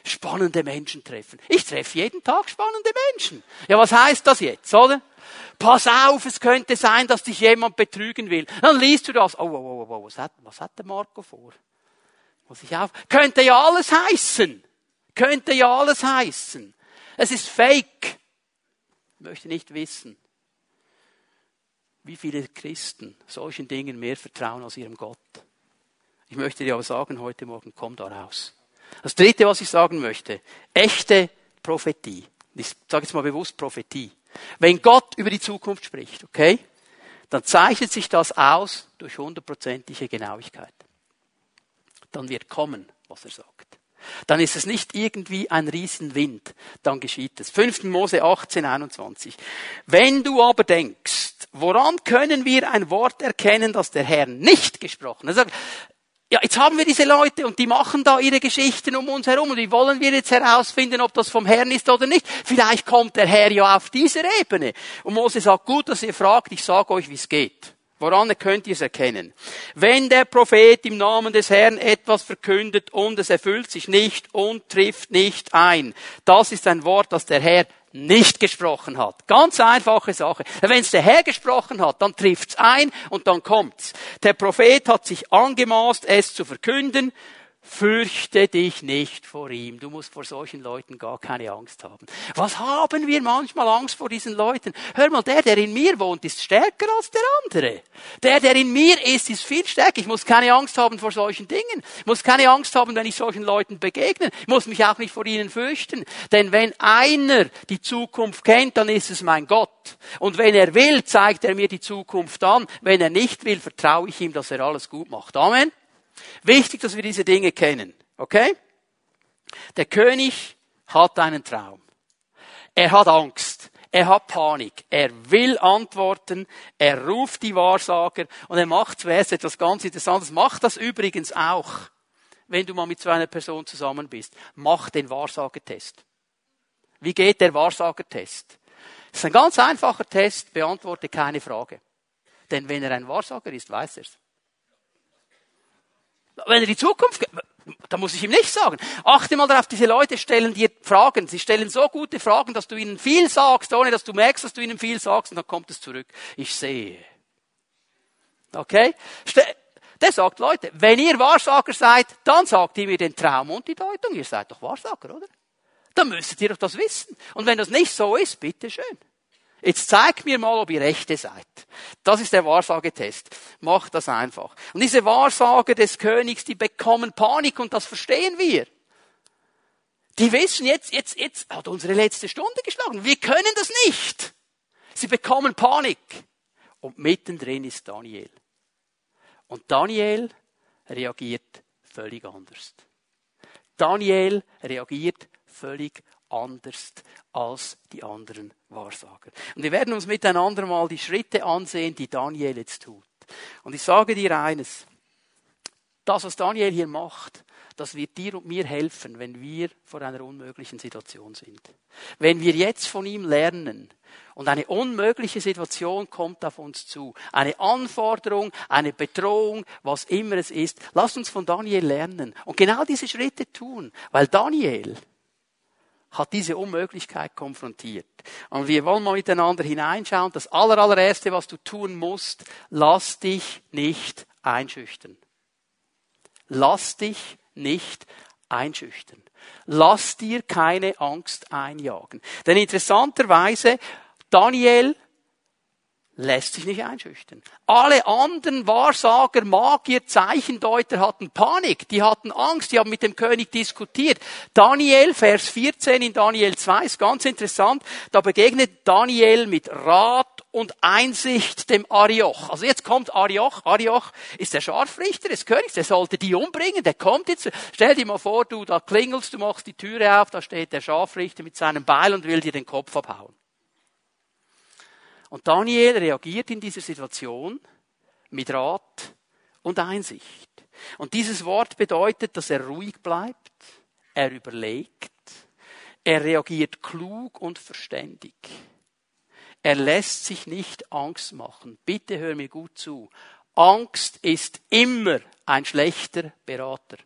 spannende Menschen treffen. Ich treffe jeden Tag spannende Menschen. Ja, was heißt das jetzt, oder? Pass auf, es könnte sein, dass dich jemand betrügen will. Dann liest du das. Oh, oh, oh, oh, was hat, was hat der Marco vor? Muss ich auf? Könnte ja alles heißen. Könnte ja alles heißen. Es ist fake. Ich möchte nicht wissen, wie viele Christen solchen Dingen mehr vertrauen als ihrem Gott. Ich möchte dir aber sagen, heute Morgen komm da raus. Das dritte, was ich sagen möchte, echte Prophetie. Ich sage jetzt mal bewusst Prophetie. Wenn Gott über die Zukunft spricht, okay, dann zeichnet sich das aus durch hundertprozentige Genauigkeit. Dann wird kommen, was er sagt. Dann ist es nicht irgendwie ein Riesenwind, dann geschieht es. 5. Mose 18, 21. Wenn du aber denkst, woran können wir ein Wort erkennen, das der Herr nicht gesprochen hat? ja, jetzt haben wir diese Leute und die machen da ihre Geschichten um uns herum und wie wollen wir jetzt herausfinden, ob das vom Herrn ist oder nicht? Vielleicht kommt der Herr ja auf dieser Ebene. Und Mose sagt, gut, dass ihr fragt, ich sage euch, wie es geht. Woran könnt ihr es erkennen? Wenn der Prophet im Namen des Herrn etwas verkündet und es erfüllt sich nicht und trifft nicht ein, das ist ein Wort, das der Herr nicht gesprochen hat. Ganz einfache Sache. Wenn es der Herr gesprochen hat, dann trifft's ein und dann kommt's. Der Prophet hat sich angemaßt, es zu verkünden. Fürchte dich nicht vor ihm. Du musst vor solchen Leuten gar keine Angst haben. Was haben wir manchmal Angst vor diesen Leuten? Hör mal, der, der in mir wohnt, ist stärker als der andere. Der, der in mir ist, ist viel stärker. Ich muss keine Angst haben vor solchen Dingen. Ich muss keine Angst haben, wenn ich solchen Leuten begegne. Ich muss mich auch nicht vor ihnen fürchten. Denn wenn einer die Zukunft kennt, dann ist es mein Gott. Und wenn er will, zeigt er mir die Zukunft an. Wenn er nicht will, vertraue ich ihm, dass er alles gut macht. Amen. Wichtig, dass wir diese Dinge kennen. Okay? Der König hat einen Traum. Er hat Angst. Er hat Panik. Er will antworten. Er ruft die Wahrsager und er macht zuerst etwas ganz Interessantes. Macht das übrigens auch, wenn du mal mit so einer Person zusammen bist. Mach den Wahrsagetest. Wie geht der Wahrsagertest? Das ist ein ganz einfacher Test. Beantworte keine Frage. Denn wenn er ein Wahrsager ist, weiß er es. Wenn er die Zukunft, da muss ich ihm nicht sagen. Achte mal darauf, diese Leute stellen dir Fragen. Sie stellen so gute Fragen, dass du ihnen viel sagst, ohne dass du merkst, dass du ihnen viel sagst, und dann kommt es zurück. Ich sehe. Okay? Der sagt, Leute, wenn ihr Wahrsager seid, dann sagt ihr mir den Traum und die Deutung. Ihr seid doch Wahrsager, oder? Dann müsstet ihr doch das wissen. Und wenn das nicht so ist, bitteschön. Jetzt zeigt mir mal, ob ihr Rechte seid. Das ist der Wahrsagetest. Macht das einfach. Und diese Wahrsager des Königs, die bekommen Panik und das verstehen wir. Die wissen jetzt, jetzt, jetzt hat unsere letzte Stunde geschlagen. Wir können das nicht. Sie bekommen Panik. Und mittendrin ist Daniel. Und Daniel reagiert völlig anders. Daniel reagiert völlig anders als die anderen Wahrsager. Und wir werden uns miteinander mal die Schritte ansehen, die Daniel jetzt tut. Und ich sage dir eines. Das, was Daniel hier macht, das wird dir und mir helfen, wenn wir vor einer unmöglichen Situation sind. Wenn wir jetzt von ihm lernen und eine unmögliche Situation kommt auf uns zu, eine Anforderung, eine Bedrohung, was immer es ist, lasst uns von Daniel lernen und genau diese Schritte tun, weil Daniel, hat diese Unmöglichkeit konfrontiert. Und wir wollen mal miteinander hineinschauen. Das allerallererste, was du tun musst, lass dich nicht einschüchtern. Lass dich nicht einschüchtern. Lass dir keine Angst einjagen. Denn interessanterweise, Daniel lässt sich nicht einschüchtern. Alle anderen Wahrsager, Magier, Zeichendeuter hatten Panik, die hatten Angst, die haben mit dem König diskutiert. Daniel, Vers 14 in Daniel 2 ist ganz interessant, da begegnet Daniel mit Rat und Einsicht dem Arioch. Also jetzt kommt Arioch. Arioch ist der Scharfrichter des Königs, der sollte die umbringen, der kommt jetzt. Stell dir mal vor, du da klingelst, du machst die Türe auf, da steht der Scharfrichter mit seinem Beil und will dir den Kopf abhauen. Und Daniel reagiert in dieser Situation mit Rat und Einsicht. Und dieses Wort bedeutet, dass er ruhig bleibt, er überlegt, er reagiert klug und verständig. Er lässt sich nicht Angst machen. Bitte hör mir gut zu. Angst ist immer ein schlechter Berater.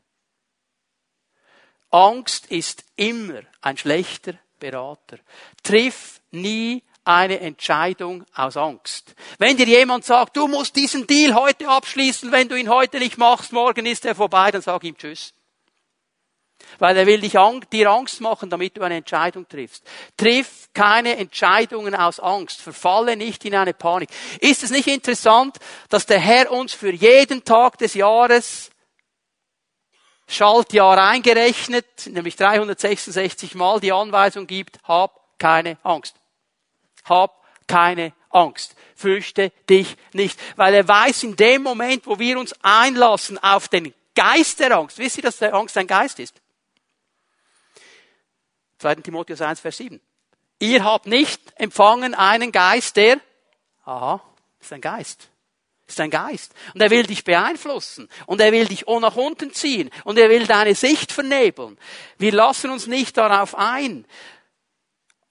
Angst ist immer ein schlechter Berater. Triff nie eine Entscheidung aus Angst. Wenn dir jemand sagt, du musst diesen Deal heute abschließen, wenn du ihn heute nicht machst, morgen ist er vorbei, dann sag ihm Tschüss. Weil er will dich, dir Angst machen, damit du eine Entscheidung triffst. Triff keine Entscheidungen aus Angst. Verfalle nicht in eine Panik. Ist es nicht interessant, dass der Herr uns für jeden Tag des Jahres Schaltjahr eingerechnet, nämlich 366 Mal die Anweisung gibt, hab keine Angst. Hab keine Angst. Fürchte dich nicht. Weil er weiß, in dem Moment, wo wir uns einlassen auf den Geist der Angst, wisst ihr, dass der Angst ein Geist ist? 2. Timotheus 1, Vers 7. Ihr habt nicht empfangen einen Geist, der, aha, ist ein Geist. Ist ein Geist. Und er will dich beeinflussen. Und er will dich nach unten ziehen. Und er will deine Sicht vernebeln. Wir lassen uns nicht darauf ein.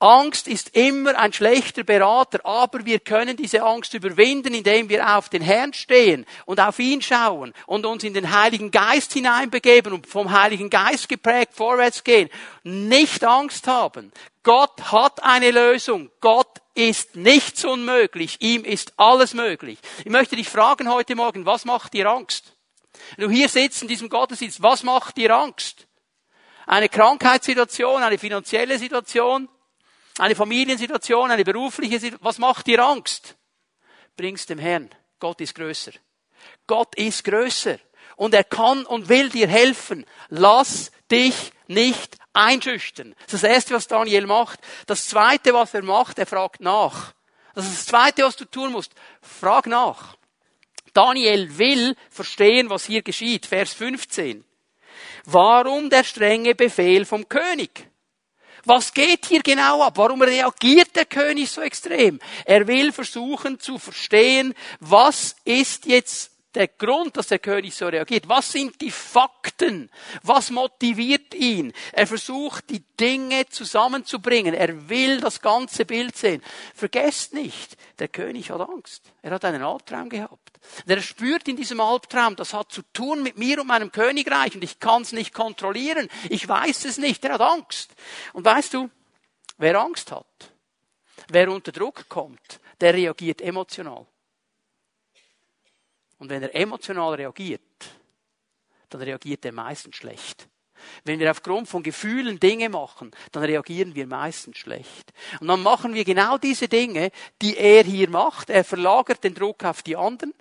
Angst ist immer ein schlechter Berater, aber wir können diese Angst überwinden, indem wir auf den Herrn stehen und auf ihn schauen und uns in den Heiligen Geist hineinbegeben und vom Heiligen Geist geprägt vorwärts gehen. Nicht Angst haben. Gott hat eine Lösung. Gott ist nichts unmöglich. Ihm ist alles möglich. Ich möchte dich fragen heute Morgen, was macht dir Angst? Wenn du hier sitzt in diesem Gottesdienst, was macht dir Angst? Eine Krankheitssituation, eine finanzielle Situation, eine Familiensituation, eine berufliche Situation. Was macht dir Angst? Bring's dem Herrn. Gott ist größer. Gott ist größer. Und er kann und will dir helfen. Lass dich nicht einschüchtern. Das ist das Erste, was Daniel macht. Das Zweite, was er macht, er fragt nach. Das ist das Zweite, was du tun musst. Frag nach. Daniel will verstehen, was hier geschieht. Vers 15. Warum der strenge Befehl vom König? Was geht hier genau ab? Warum reagiert der König so extrem? Er will versuchen zu verstehen, was ist jetzt der Grund, dass der König so reagiert? Was sind die Fakten? Was motiviert ihn? Er versucht, die Dinge zusammenzubringen. Er will das ganze Bild sehen. Vergesst nicht, der König hat Angst. Er hat einen Albtraum gehabt. Er spürt in diesem Albtraum, das hat zu tun mit mir und meinem Königreich und ich kann es nicht kontrollieren. Ich weiß es nicht. Er hat Angst. Und weißt du, wer Angst hat, wer unter Druck kommt, der reagiert emotional. Und wenn er emotional reagiert, dann reagiert er meistens schlecht. Wenn wir aufgrund von Gefühlen Dinge machen, dann reagieren wir meistens schlecht. Und dann machen wir genau diese Dinge, die er hier macht. Er verlagert den Druck auf die anderen.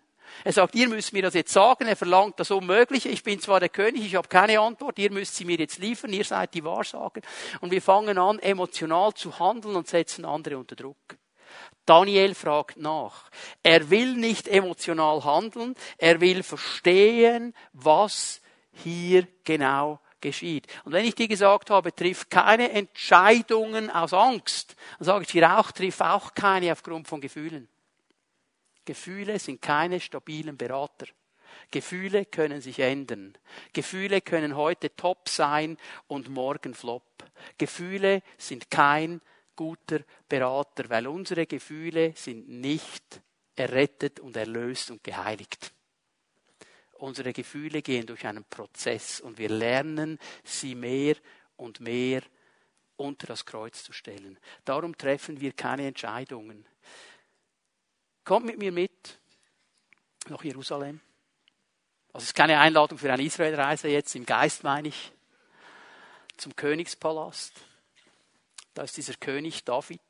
Er sagt, ihr müsst mir das jetzt sagen. Er verlangt das Unmögliche. Ich bin zwar der König, ich habe keine Antwort. Ihr müsst sie mir jetzt liefern. Ihr seid die Wahrsager. Und wir fangen an, emotional zu handeln und setzen andere unter Druck. Daniel fragt nach. Er will nicht emotional handeln, er will verstehen, was hier genau geschieht. Und wenn ich dir gesagt habe, triff keine Entscheidungen aus Angst, dann sage ich dir auch, triff auch keine aufgrund von Gefühlen. Gefühle sind keine stabilen Berater. Gefühle können sich ändern. Gefühle können heute top sein und morgen flop. Gefühle sind kein guter Berater, weil unsere Gefühle sind nicht errettet und erlöst und geheiligt. Unsere Gefühle gehen durch einen Prozess und wir lernen, sie mehr und mehr unter das Kreuz zu stellen. Darum treffen wir keine Entscheidungen. Kommt mit mir mit nach Jerusalem. Also es ist keine Einladung für eine Israelreise jetzt, im Geist meine ich, zum Königspalast. Da ist dieser König David.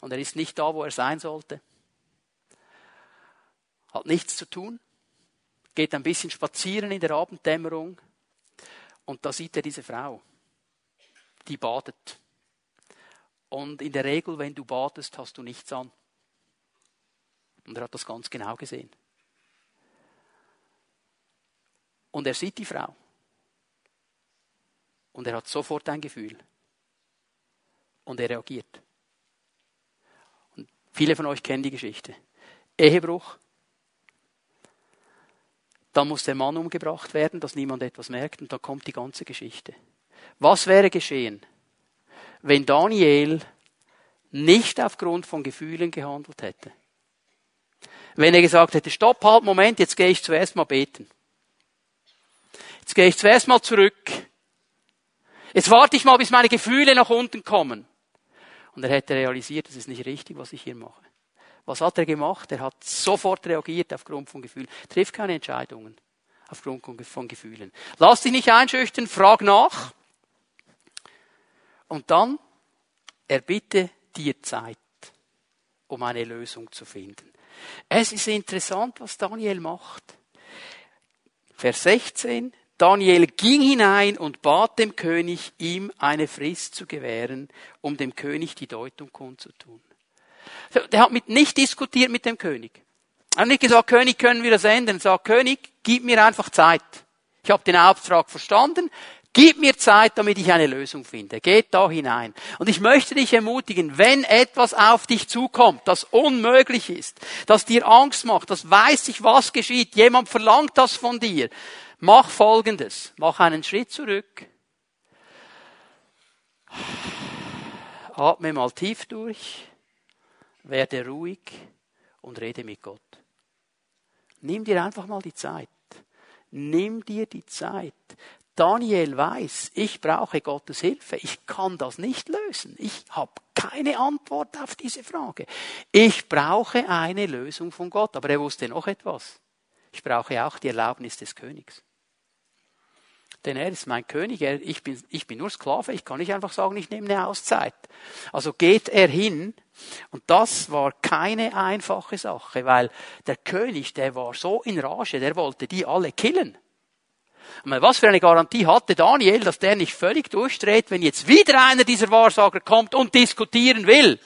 Und er ist nicht da, wo er sein sollte. Hat nichts zu tun. Geht ein bisschen spazieren in der Abenddämmerung. Und da sieht er diese Frau. Die badet. Und in der Regel, wenn du badest, hast du nichts an. Und er hat das ganz genau gesehen. Und er sieht die Frau. Und er hat sofort ein Gefühl und er reagiert. Und viele von euch kennen die Geschichte. Ehebruch. Dann muss der Mann umgebracht werden, dass niemand etwas merkt und dann kommt die ganze Geschichte. Was wäre geschehen, wenn Daniel nicht aufgrund von Gefühlen gehandelt hätte? Wenn er gesagt hätte, stopp, halt, Moment, jetzt gehe ich zuerst mal beten. Jetzt gehe ich zuerst mal zurück. Jetzt warte ich mal, bis meine Gefühle nach unten kommen. Und er hätte realisiert, das ist nicht richtig, was ich hier mache. Was hat er gemacht? Er hat sofort reagiert aufgrund von Gefühlen. Trifft keine Entscheidungen aufgrund von Gefühlen. Lass dich nicht einschüchtern, frag nach. Und dann erbitte dir Zeit, um eine Lösung zu finden. Es ist interessant, was Daniel macht. Vers 16. Daniel ging hinein und bat dem König, ihm eine Frist zu gewähren, um dem König die Deutung kundzutun. Der hat mit, nicht diskutiert mit dem König. Er hat nicht gesagt, König, können wir das ändern? Er sagt, König, gib mir einfach Zeit. Ich habe den Auftrag verstanden. Gib mir Zeit, damit ich eine Lösung finde. Geht da hinein. Und ich möchte dich ermutigen, wenn etwas auf dich zukommt, das unmöglich ist, das dir Angst macht, das weiß ich, was geschieht, jemand verlangt das von dir, Mach Folgendes. Mach einen Schritt zurück. Atme mal tief durch. Werde ruhig und rede mit Gott. Nimm dir einfach mal die Zeit. Nimm dir die Zeit. Daniel weiß, ich brauche Gottes Hilfe. Ich kann das nicht lösen. Ich habe keine Antwort auf diese Frage. Ich brauche eine Lösung von Gott. Aber er wusste noch etwas. Ich brauche auch die Erlaubnis des Königs. Denn er ist mein König, er, ich, bin, ich bin nur Sklave, ich kann nicht einfach sagen, ich nehme eine Auszeit. Also geht er hin, und das war keine einfache Sache, weil der König, der war so in Rage, der wollte die alle killen. Und was für eine Garantie hatte Daniel, dass der nicht völlig durchdreht, wenn jetzt wieder einer dieser Wahrsager kommt und diskutieren will?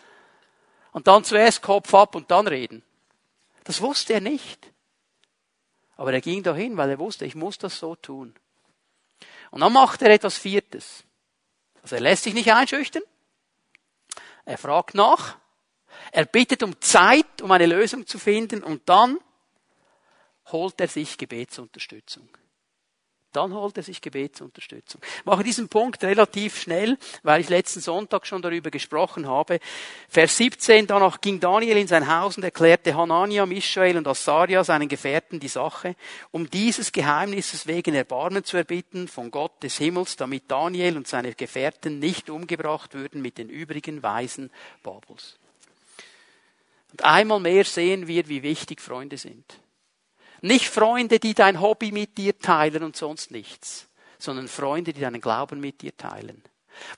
Und dann zuerst Kopf ab und dann reden. Das wusste er nicht. Aber er ging dahin, weil er wusste, ich muss das so tun. Und dann macht er etwas Viertes. Also er lässt sich nicht einschüchtern. Er fragt nach. Er bittet um Zeit, um eine Lösung zu finden und dann holt er sich Gebetsunterstützung. Dann holt er sich Gebetsunterstützung. Ich mache diesen Punkt relativ schnell, weil ich letzten Sonntag schon darüber gesprochen habe. Vers 17, danach ging Daniel in sein Haus und erklärte Hanania, Michael und Asaria seinen Gefährten die Sache, um dieses Geheimnisses wegen Erbarmen zu erbitten von Gott des Himmels, damit Daniel und seine Gefährten nicht umgebracht würden mit den übrigen Weisen Babels. Und einmal mehr sehen wir, wie wichtig Freunde sind. Nicht Freunde, die dein Hobby mit dir teilen und sonst nichts, sondern Freunde, die deinen Glauben mit dir teilen.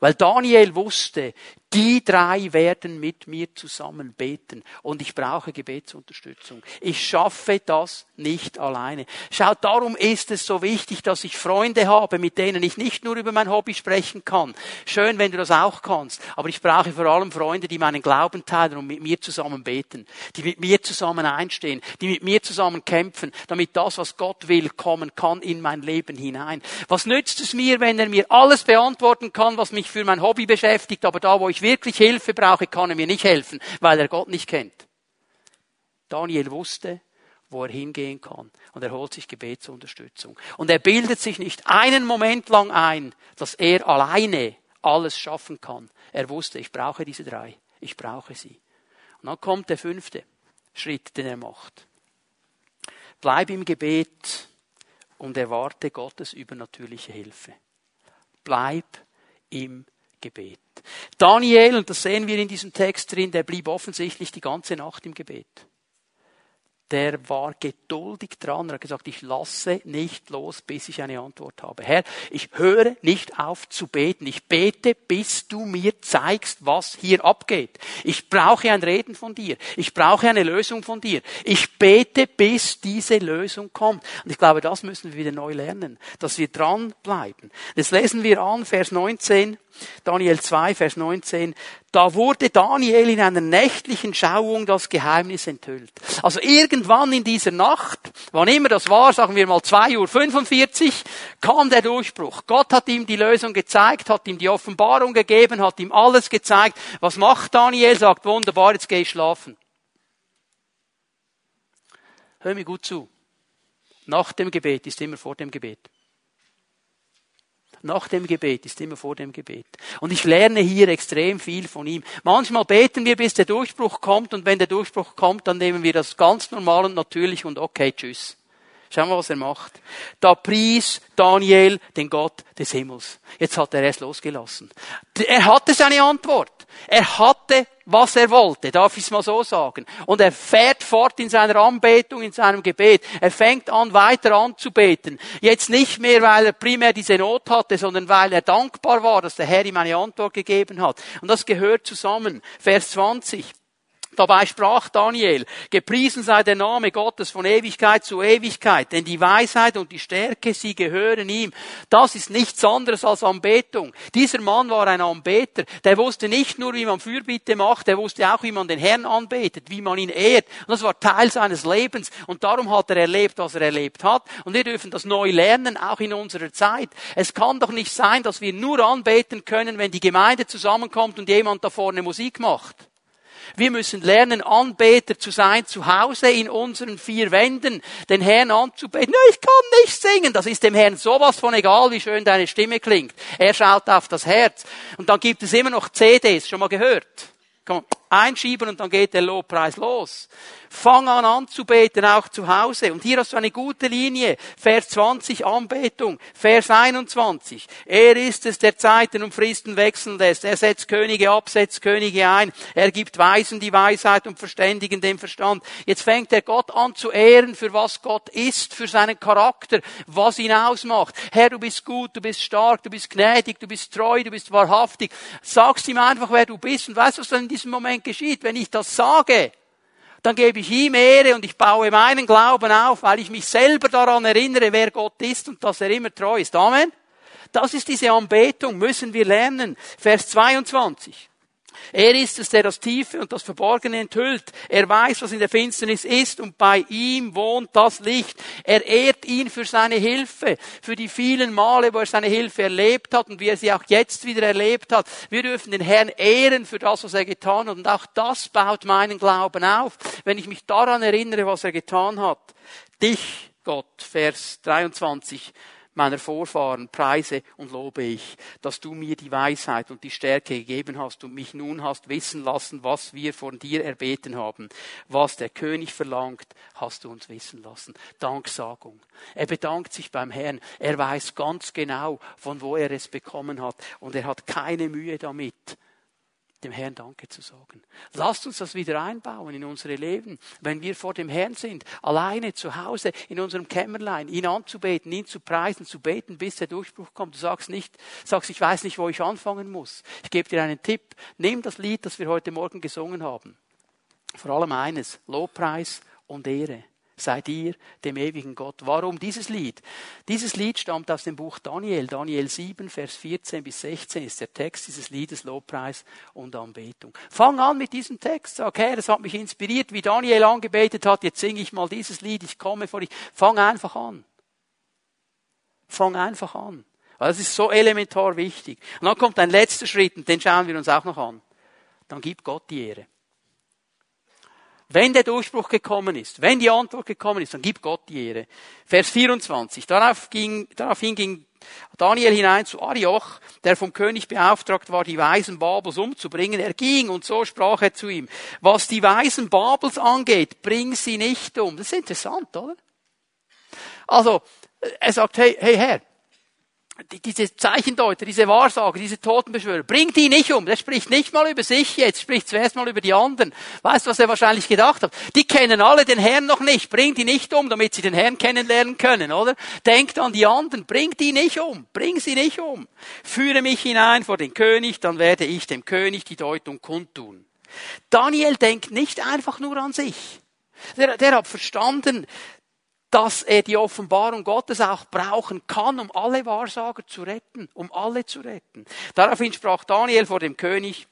Weil Daniel wusste, die drei werden mit mir zusammen beten und ich brauche Gebetsunterstützung. Ich schaffe das nicht alleine. Schaut, darum ist es so wichtig, dass ich Freunde habe, mit denen ich nicht nur über mein Hobby sprechen kann. Schön, wenn du das auch kannst. Aber ich brauche vor allem Freunde, die meinen Glauben teilen und mit mir zusammen beten. Die mit mir zusammen einstehen. Die mit mir zusammen kämpfen, damit das, was Gott will, kommen kann in mein Leben hinein. Was nützt es mir, wenn er mir alles beantworten kann, was mich für mein Hobby beschäftigt, aber da, wo ich wirklich Hilfe brauche, kann er mir nicht helfen, weil er Gott nicht kennt. Daniel wusste, wo er hingehen kann. Und er holt sich Gebetsunterstützung. Und er bildet sich nicht einen Moment lang ein, dass er alleine alles schaffen kann. Er wusste, ich brauche diese drei. Ich brauche sie. Und dann kommt der fünfte Schritt, den er macht. Bleib im Gebet und erwarte Gottes übernatürliche Hilfe. Bleib im Gebet. Daniel, und das sehen wir in diesem Text drin, der blieb offensichtlich die ganze Nacht im Gebet der war geduldig dran. Er hat gesagt, ich lasse nicht los, bis ich eine Antwort habe. Herr, ich höre nicht auf zu beten. Ich bete, bis du mir zeigst, was hier abgeht. Ich brauche ein Reden von dir. Ich brauche eine Lösung von dir. Ich bete, bis diese Lösung kommt. Und ich glaube, das müssen wir wieder neu lernen, dass wir dranbleiben. Jetzt lesen wir an, Vers 19. Daniel 2, Vers 19. Da wurde Daniel in einer nächtlichen Schauung das Geheimnis enthüllt. Also irgendwann in dieser Nacht, wann immer das war, sagen wir mal 2.45 Uhr, kam der Durchbruch. Gott hat ihm die Lösung gezeigt, hat ihm die Offenbarung gegeben, hat ihm alles gezeigt. Was macht Daniel? Sagt, wunderbar, jetzt geh ich schlafen. Hör mir gut zu. Nach dem Gebet ist immer vor dem Gebet nach dem Gebet, ist immer vor dem Gebet. Und ich lerne hier extrem viel von ihm. Manchmal beten wir, bis der Durchbruch kommt und wenn der Durchbruch kommt, dann nehmen wir das ganz normal und natürlich und okay, tschüss. Schauen wir, was er macht. Da pries Daniel den Gott des Himmels. Jetzt hat er es losgelassen. Er hatte seine Antwort. Er hatte, was er wollte, darf ich es mal so sagen. Und er fährt fort in seiner Anbetung, in seinem Gebet. Er fängt an, weiter anzubeten. Jetzt nicht mehr, weil er primär diese Not hatte, sondern weil er dankbar war, dass der Herr ihm eine Antwort gegeben hat. Und das gehört zusammen. Vers 20. Dabei sprach Daniel, gepriesen sei der Name Gottes von Ewigkeit zu Ewigkeit, denn die Weisheit und die Stärke, sie gehören ihm. Das ist nichts anderes als Anbetung. Dieser Mann war ein Anbeter, der wusste nicht nur, wie man Fürbitte macht, der wusste auch, wie man den Herrn anbetet, wie man ihn ehrt. Und das war Teil seines Lebens. Und darum hat er erlebt, was er erlebt hat. Und wir dürfen das neu lernen, auch in unserer Zeit. Es kann doch nicht sein, dass wir nur anbeten können, wenn die Gemeinde zusammenkommt und jemand da vorne Musik macht. Wir müssen lernen, Anbeter zu sein, zu Hause in unseren vier Wänden, den Herrn anzubeten. No, ich kann nicht singen. Das ist dem Herrn sowas von egal, wie schön deine Stimme klingt. Er schaut auf das Herz. Und dann gibt es immer noch CDs, schon mal gehört? Komm, einschieben und dann geht der Lobpreis los. Fang an anzubeten, auch zu Hause. Und hier hast du eine gute Linie. Vers 20 Anbetung. Vers 21. Er ist es, der Zeiten und Fristen wechseln lässt. Er setzt Könige ab, setzt Könige ein. Er gibt Weisen die Weisheit und Verständigen den Verstand. Jetzt fängt er Gott an zu ehren, für was Gott ist, für seinen Charakter, was ihn ausmacht. Herr, du bist gut, du bist stark, du bist gnädig, du bist treu, du bist wahrhaftig. Sagst ihm einfach, wer du bist und weißt, was dann in diesem Moment geschieht. Wenn ich das sage, dann gebe ich ihm Ehre und ich baue meinen Glauben auf, weil ich mich selber daran erinnere, wer Gott ist und dass er immer treu ist. Amen. Das ist diese Anbetung, müssen wir lernen. Vers 22. Er ist es, der das Tiefe und das Verborgene enthüllt. Er weiß, was in der Finsternis ist und bei ihm wohnt das Licht. Er ehrt ihn für seine Hilfe, für die vielen Male, wo er seine Hilfe erlebt hat und wie er sie auch jetzt wieder erlebt hat. Wir dürfen den Herrn ehren für das, was er getan hat und auch das baut meinen Glauben auf, wenn ich mich daran erinnere, was er getan hat. Dich, Gott, Vers 23, meiner Vorfahren preise und lobe ich, dass du mir die Weisheit und die Stärke gegeben hast und mich nun hast wissen lassen, was wir von dir erbeten haben. Was der König verlangt, hast du uns wissen lassen. Danksagung. Er bedankt sich beim Herrn. Er weiß ganz genau, von wo er es bekommen hat. Und er hat keine Mühe damit, dem Herrn Danke zu sagen. Lasst uns das wieder einbauen in unsere Leben, wenn wir vor dem Herrn sind, alleine zu Hause in unserem Kämmerlein, ihn anzubeten, ihn zu preisen, zu beten, bis der Durchbruch kommt. Du sagst nicht, sagst, ich weiß nicht, wo ich anfangen muss. Ich gebe dir einen Tipp. Nimm das Lied, das wir heute Morgen gesungen haben. Vor allem eines, Lobpreis und Ehre sei dir, dem ewigen Gott. Warum dieses Lied? Dieses Lied stammt aus dem Buch Daniel. Daniel 7, Vers 14 bis 16 ist der Text dieses Liedes Lobpreis und Anbetung. Fang an mit diesem Text. Sag, Herr, es hat mich inspiriert, wie Daniel angebetet hat. Jetzt singe ich mal dieses Lied. Ich komme vor dich. Fang einfach an. Fang einfach an. Das ist so elementar wichtig. Und dann kommt ein letzter Schritt und den schauen wir uns auch noch an. Dann gib Gott die Ehre. Wenn der Durchbruch gekommen ist, wenn die Antwort gekommen ist, dann gibt Gott die Ehre. Vers 24. Darauf ging, daraufhin ging Daniel hinein zu Arioch, der vom König beauftragt war, die Weisen Babels umzubringen. Er ging und so sprach er zu ihm. Was die Weisen Babels angeht, bring sie nicht um. Das ist interessant, oder? Also, er sagt, hey, hey Herr, diese Zeichendeuter, diese Wahrsager, diese Totenbeschwörer, bringt die nicht um. Der spricht nicht mal über sich jetzt, spricht zuerst mal über die anderen. Weißt du, was er wahrscheinlich gedacht hat? Die kennen alle den Herrn noch nicht. Bring die nicht um, damit sie den Herrn kennenlernen können, oder? Denkt an die anderen. Bring die nicht um. Bring sie nicht um. Führe mich hinein vor den König, dann werde ich dem König die Deutung kundtun. Daniel denkt nicht einfach nur an sich. Der, der hat verstanden, dass er die Offenbarung Gottes auch brauchen kann, um alle Wahrsager zu retten, um alle zu retten. Daraufhin sprach Daniel vor dem König,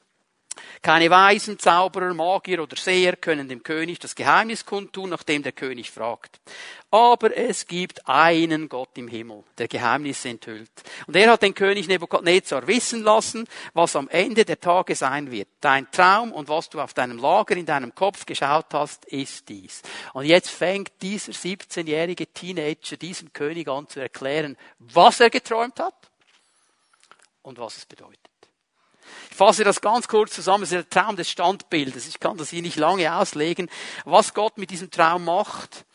keine Weisen, Zauberer, Magier oder Seher können dem König das Geheimnis kundtun, nachdem der König fragt. Aber es gibt einen Gott im Himmel, der Geheimnisse enthüllt. Und er hat den König Nebukadnezar wissen lassen, was am Ende der Tage sein wird. Dein Traum und was du auf deinem Lager in deinem Kopf geschaut hast, ist dies. Und jetzt fängt dieser 17-jährige Teenager diesem König an zu erklären, was er geträumt hat und was es bedeutet. Ich fasse das ganz kurz zusammen. Es ist der Traum des Standbildes. Ich kann das hier nicht lange auslegen. Was Gott mit diesem Traum macht.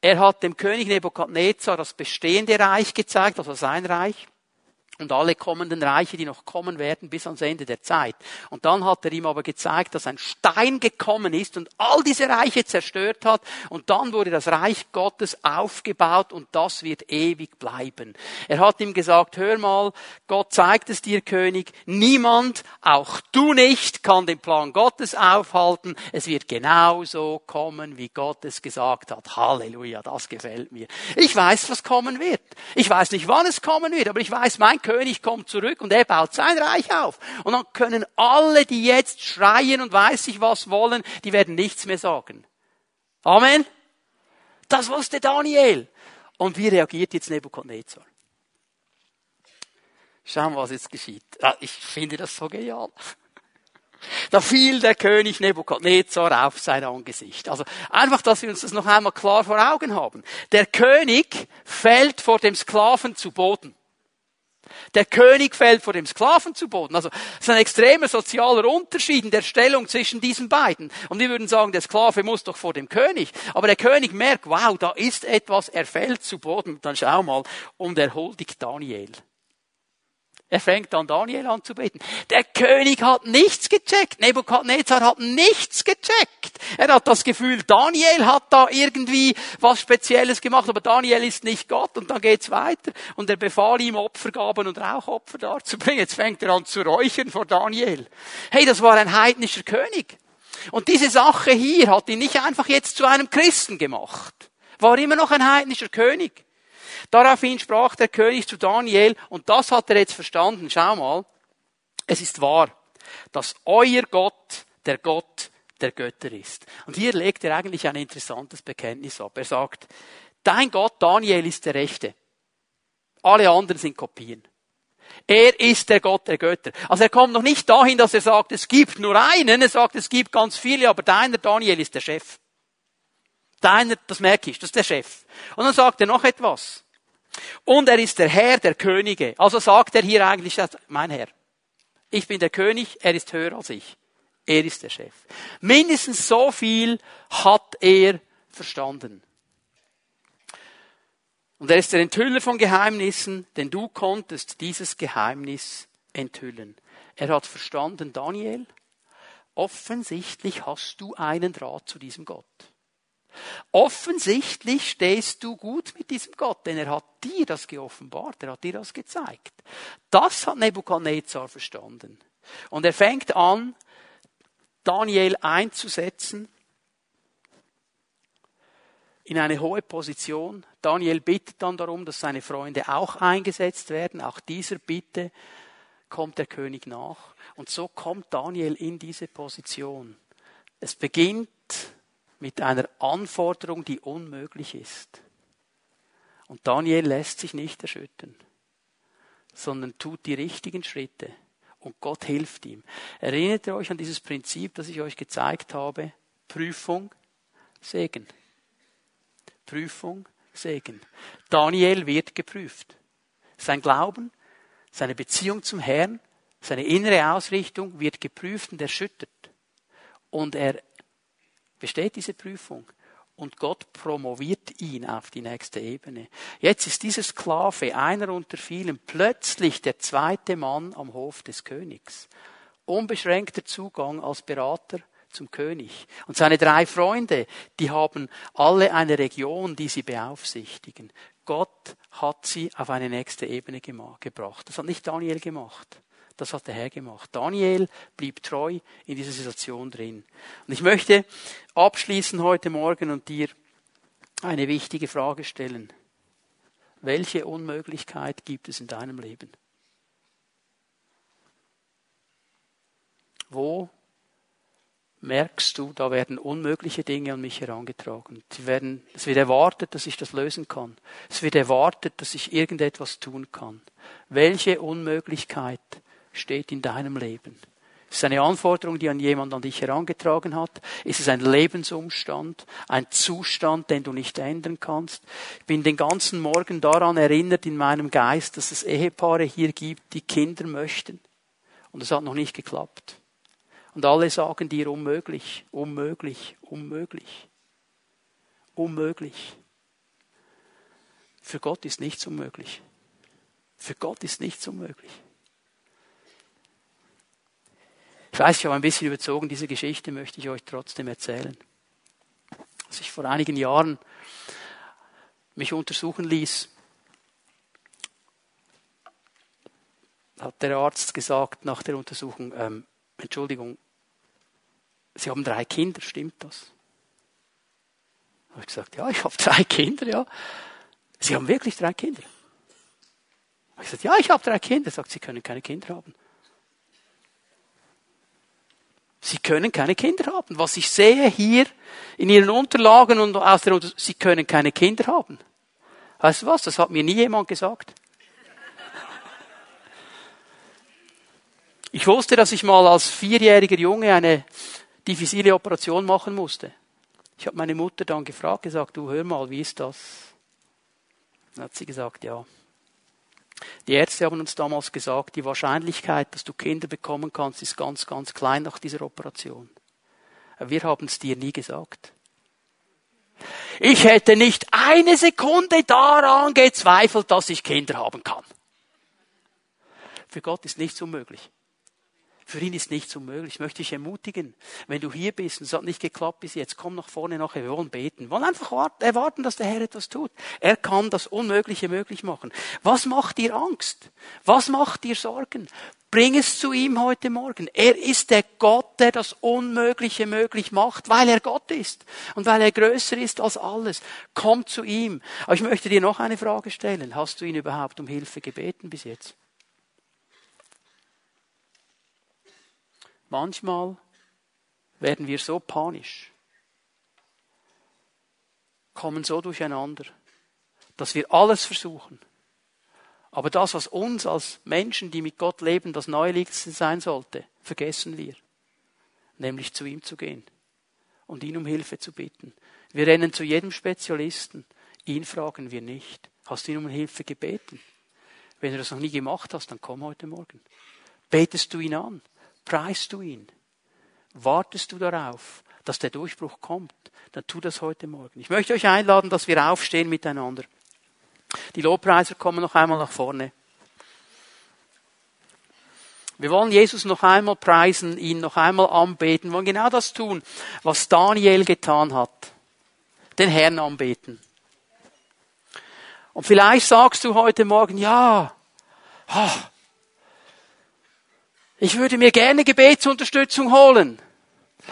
Er hat dem König Nebukadnezar das bestehende Reich gezeigt, also sein Reich und alle kommenden Reiche, die noch kommen werden bis ans Ende der Zeit. Und dann hat er ihm aber gezeigt, dass ein Stein gekommen ist und all diese Reiche zerstört hat und dann wurde das Reich Gottes aufgebaut und das wird ewig bleiben. Er hat ihm gesagt, hör mal, Gott zeigt es dir, König, niemand, auch du nicht, kann den Plan Gottes aufhalten. Es wird genauso kommen, wie Gott es gesagt hat. Halleluja, das gefällt mir. Ich weiß, was kommen wird. Ich weiß nicht, wann es kommen wird, aber ich weiß, mein König kommt zurück und er baut sein Reich auf. Und dann können alle, die jetzt schreien und weiß ich was wollen, die werden nichts mehr sagen. Amen. Das wusste Daniel. Und wie reagiert jetzt Nebukadnezar? Schauen, was jetzt geschieht. Ich finde das so genial. Da fiel der König Nebukadnezar auf sein Angesicht. Also einfach, dass wir uns das noch einmal klar vor Augen haben. Der König fällt vor dem Sklaven zu Boden. Der König fällt vor dem Sklaven zu Boden. Also es ist ein extremer sozialer Unterschied in der Stellung zwischen diesen beiden. Und wir würden sagen, der Sklave muss doch vor dem König. Aber der König merkt, wow, da ist etwas, er fällt zu Boden. Dann schau mal, und er huldigt Daniel. Er fängt an, Daniel anzubeten. Der König hat nichts gecheckt. Nebukadnezar hat nichts gecheckt. Er hat das Gefühl, Daniel hat da irgendwie was Spezielles gemacht, aber Daniel ist nicht Gott. Und dann geht's weiter. Und er befahl ihm, Opfergaben und Rauchopfer darzubringen. Jetzt fängt er an zu räuchern vor Daniel. Hey, das war ein heidnischer König. Und diese Sache hier hat ihn nicht einfach jetzt zu einem Christen gemacht. War immer noch ein heidnischer König. Daraufhin sprach der König zu Daniel, und das hat er jetzt verstanden, schau mal, es ist wahr, dass euer Gott der Gott der Götter ist. Und hier legt er eigentlich ein interessantes Bekenntnis ab. Er sagt, dein Gott Daniel ist der Rechte. Alle anderen sind Kopien. Er ist der Gott der Götter. Also er kommt noch nicht dahin, dass er sagt, es gibt nur einen, er sagt, es gibt ganz viele, aber deiner Daniel ist der Chef. Deiner, das merke ich, das ist der Chef. Und dann sagt er noch etwas. Und er ist der Herr der Könige. Also sagt er hier eigentlich, mein Herr. Ich bin der König, er ist höher als ich. Er ist der Chef. Mindestens so viel hat er verstanden. Und er ist der Enthüller von Geheimnissen, denn du konntest dieses Geheimnis enthüllen. Er hat verstanden, Daniel, offensichtlich hast du einen Draht zu diesem Gott. Offensichtlich stehst du gut mit diesem Gott, denn er hat dir das geoffenbart, er hat dir das gezeigt. Das hat Nebukadnezar verstanden. Und er fängt an, Daniel einzusetzen in eine hohe Position. Daniel bittet dann darum, dass seine Freunde auch eingesetzt werden. Auch dieser Bitte kommt der König nach. Und so kommt Daniel in diese Position. Es beginnt mit einer Anforderung, die unmöglich ist. Und Daniel lässt sich nicht erschüttern, sondern tut die richtigen Schritte. Und Gott hilft ihm. Erinnert ihr euch an dieses Prinzip, das ich euch gezeigt habe? Prüfung, Segen. Prüfung, Segen. Daniel wird geprüft. Sein Glauben, seine Beziehung zum Herrn, seine innere Ausrichtung wird geprüft und erschüttert. Und er besteht diese Prüfung. Und Gott promoviert ihn auf die nächste Ebene. Jetzt ist dieser Sklave, einer unter vielen, plötzlich der zweite Mann am Hof des Königs. Unbeschränkter Zugang als Berater zum König. Und seine drei Freunde, die haben alle eine Region, die sie beaufsichtigen. Gott hat sie auf eine nächste Ebene gebracht. Das hat nicht Daniel gemacht. Das hat der Herr gemacht. Daniel blieb treu in dieser Situation drin. Und ich möchte abschließen heute Morgen und dir eine wichtige Frage stellen. Welche Unmöglichkeit gibt es in deinem Leben? Wo merkst du, da werden unmögliche Dinge an mich herangetragen. Sie werden, es wird erwartet, dass ich das lösen kann. Es wird erwartet, dass ich irgendetwas tun kann. Welche Unmöglichkeit steht in deinem Leben? Ist es eine Anforderung, die an jemand an dich herangetragen hat? Ist es ein Lebensumstand, ein Zustand, den du nicht ändern kannst? Ich bin den ganzen Morgen daran erinnert in meinem Geist, dass es Ehepaare hier gibt, die Kinder möchten. Und es hat noch nicht geklappt. Und alle sagen dir unmöglich, unmöglich, unmöglich, unmöglich. Für Gott ist nichts unmöglich. Für Gott ist nichts unmöglich. Ich weiß, ich habe ein bisschen überzogen, diese Geschichte möchte ich euch trotzdem erzählen. Als ich vor einigen Jahren mich untersuchen ließ, hat der Arzt gesagt nach der Untersuchung, ähm, Entschuldigung, Sie haben drei Kinder, stimmt das? Habe ich gesagt, ja, ich habe drei Kinder, ja. Sie haben wirklich drei Kinder? Habe ich gesagt, ja, ich habe drei Kinder. Er sagt, Sie können keine Kinder haben. Sie können keine Kinder haben. Was ich sehe hier in Ihren Unterlagen und aus der Unter Sie können keine Kinder haben. Weißt du was? Das hat mir nie jemand gesagt. Ich wusste, dass ich mal als vierjähriger Junge eine diffizile Operation machen musste. Ich habe meine Mutter dann gefragt, gesagt, du hör mal, wie ist das? Dann hat sie gesagt, ja. Die Ärzte haben uns damals gesagt, die Wahrscheinlichkeit, dass du Kinder bekommen kannst, ist ganz, ganz klein nach dieser Operation. Wir haben es dir nie gesagt. Ich hätte nicht eine Sekunde daran gezweifelt, dass ich Kinder haben kann. Für Gott ist nichts unmöglich. Für ihn ist nichts unmöglich. Ich möchte dich ermutigen, wenn du hier bist und es hat nicht geklappt bis jetzt, komm nach vorne nachher, wir wollen beten. Wir wollen einfach erwarten, dass der Herr etwas tut. Er kann das Unmögliche möglich machen. Was macht dir Angst? Was macht dir Sorgen? Bring es zu ihm heute Morgen. Er ist der Gott, der das Unmögliche möglich macht, weil er Gott ist und weil er größer ist als alles. Komm zu ihm. Aber ich möchte dir noch eine Frage stellen. Hast du ihn überhaupt um Hilfe gebeten bis jetzt? Manchmal werden wir so panisch, kommen so durcheinander, dass wir alles versuchen. Aber das, was uns als Menschen, die mit Gott leben, das Neulichste sein sollte, vergessen wir. Nämlich zu ihm zu gehen und ihn um Hilfe zu bitten. Wir rennen zu jedem Spezialisten. Ihn fragen wir nicht. Hast du ihn um Hilfe gebeten? Wenn du das noch nie gemacht hast, dann komm heute Morgen. Betest du ihn an? Preist du ihn? Wartest du darauf, dass der Durchbruch kommt? Dann tu das heute Morgen. Ich möchte euch einladen, dass wir aufstehen miteinander. Die Lobpreiser kommen noch einmal nach vorne. Wir wollen Jesus noch einmal preisen, ihn noch einmal anbeten, wir wollen genau das tun, was Daniel getan hat. Den Herrn anbeten. Und vielleicht sagst du heute Morgen, ja, ich würde mir gerne Gebetsunterstützung holen.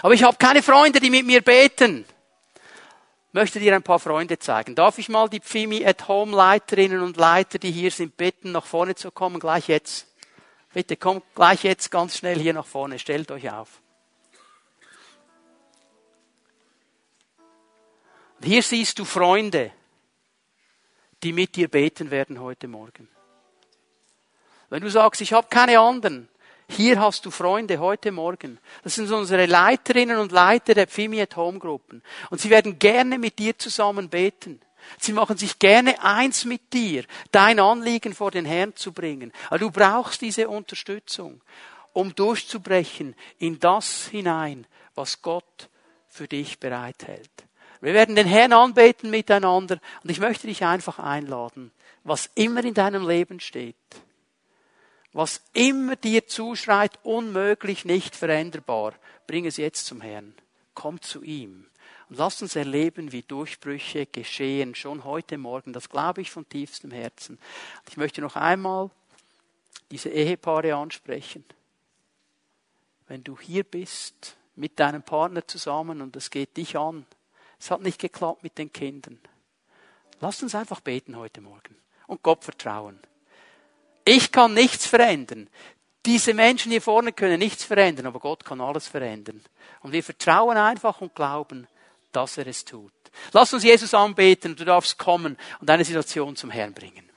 Aber ich habe keine Freunde, die mit mir beten. Möchte dir ein paar Freunde zeigen. Darf ich mal die Pfimi at Home Leiterinnen und Leiter, die hier sind, bitten, nach vorne zu kommen, gleich jetzt? Bitte kommt gleich jetzt ganz schnell hier nach vorne. Stellt euch auf. Und hier siehst du Freunde, die mit dir beten werden heute Morgen. Wenn du sagst, ich habe keine anderen, hier hast du Freunde heute Morgen. Das sind unsere Leiterinnen und Leiter der Pfimi at Home Gruppen. Und sie werden gerne mit dir zusammen beten. Sie machen sich gerne eins mit dir, dein Anliegen vor den Herrn zu bringen. Aber du brauchst diese Unterstützung, um durchzubrechen in das hinein, was Gott für dich bereithält. Wir werden den Herrn anbeten miteinander und ich möchte dich einfach einladen, was immer in deinem Leben steht, was immer dir zuschreit, unmöglich, nicht veränderbar, bring es jetzt zum Herrn. Komm zu ihm. Und lass uns erleben, wie Durchbrüche geschehen, schon heute Morgen. Das glaube ich von tiefstem Herzen. Ich möchte noch einmal diese Ehepaare ansprechen. Wenn du hier bist, mit deinem Partner zusammen und es geht dich an, es hat nicht geklappt mit den Kindern. Lass uns einfach beten heute Morgen und Gott vertrauen. Ich kann nichts verändern. Diese Menschen hier vorne können nichts verändern, aber Gott kann alles verändern. Und wir vertrauen einfach und glauben, dass er es tut. Lass uns Jesus anbeten, du darfst kommen und deine Situation zum Herrn bringen.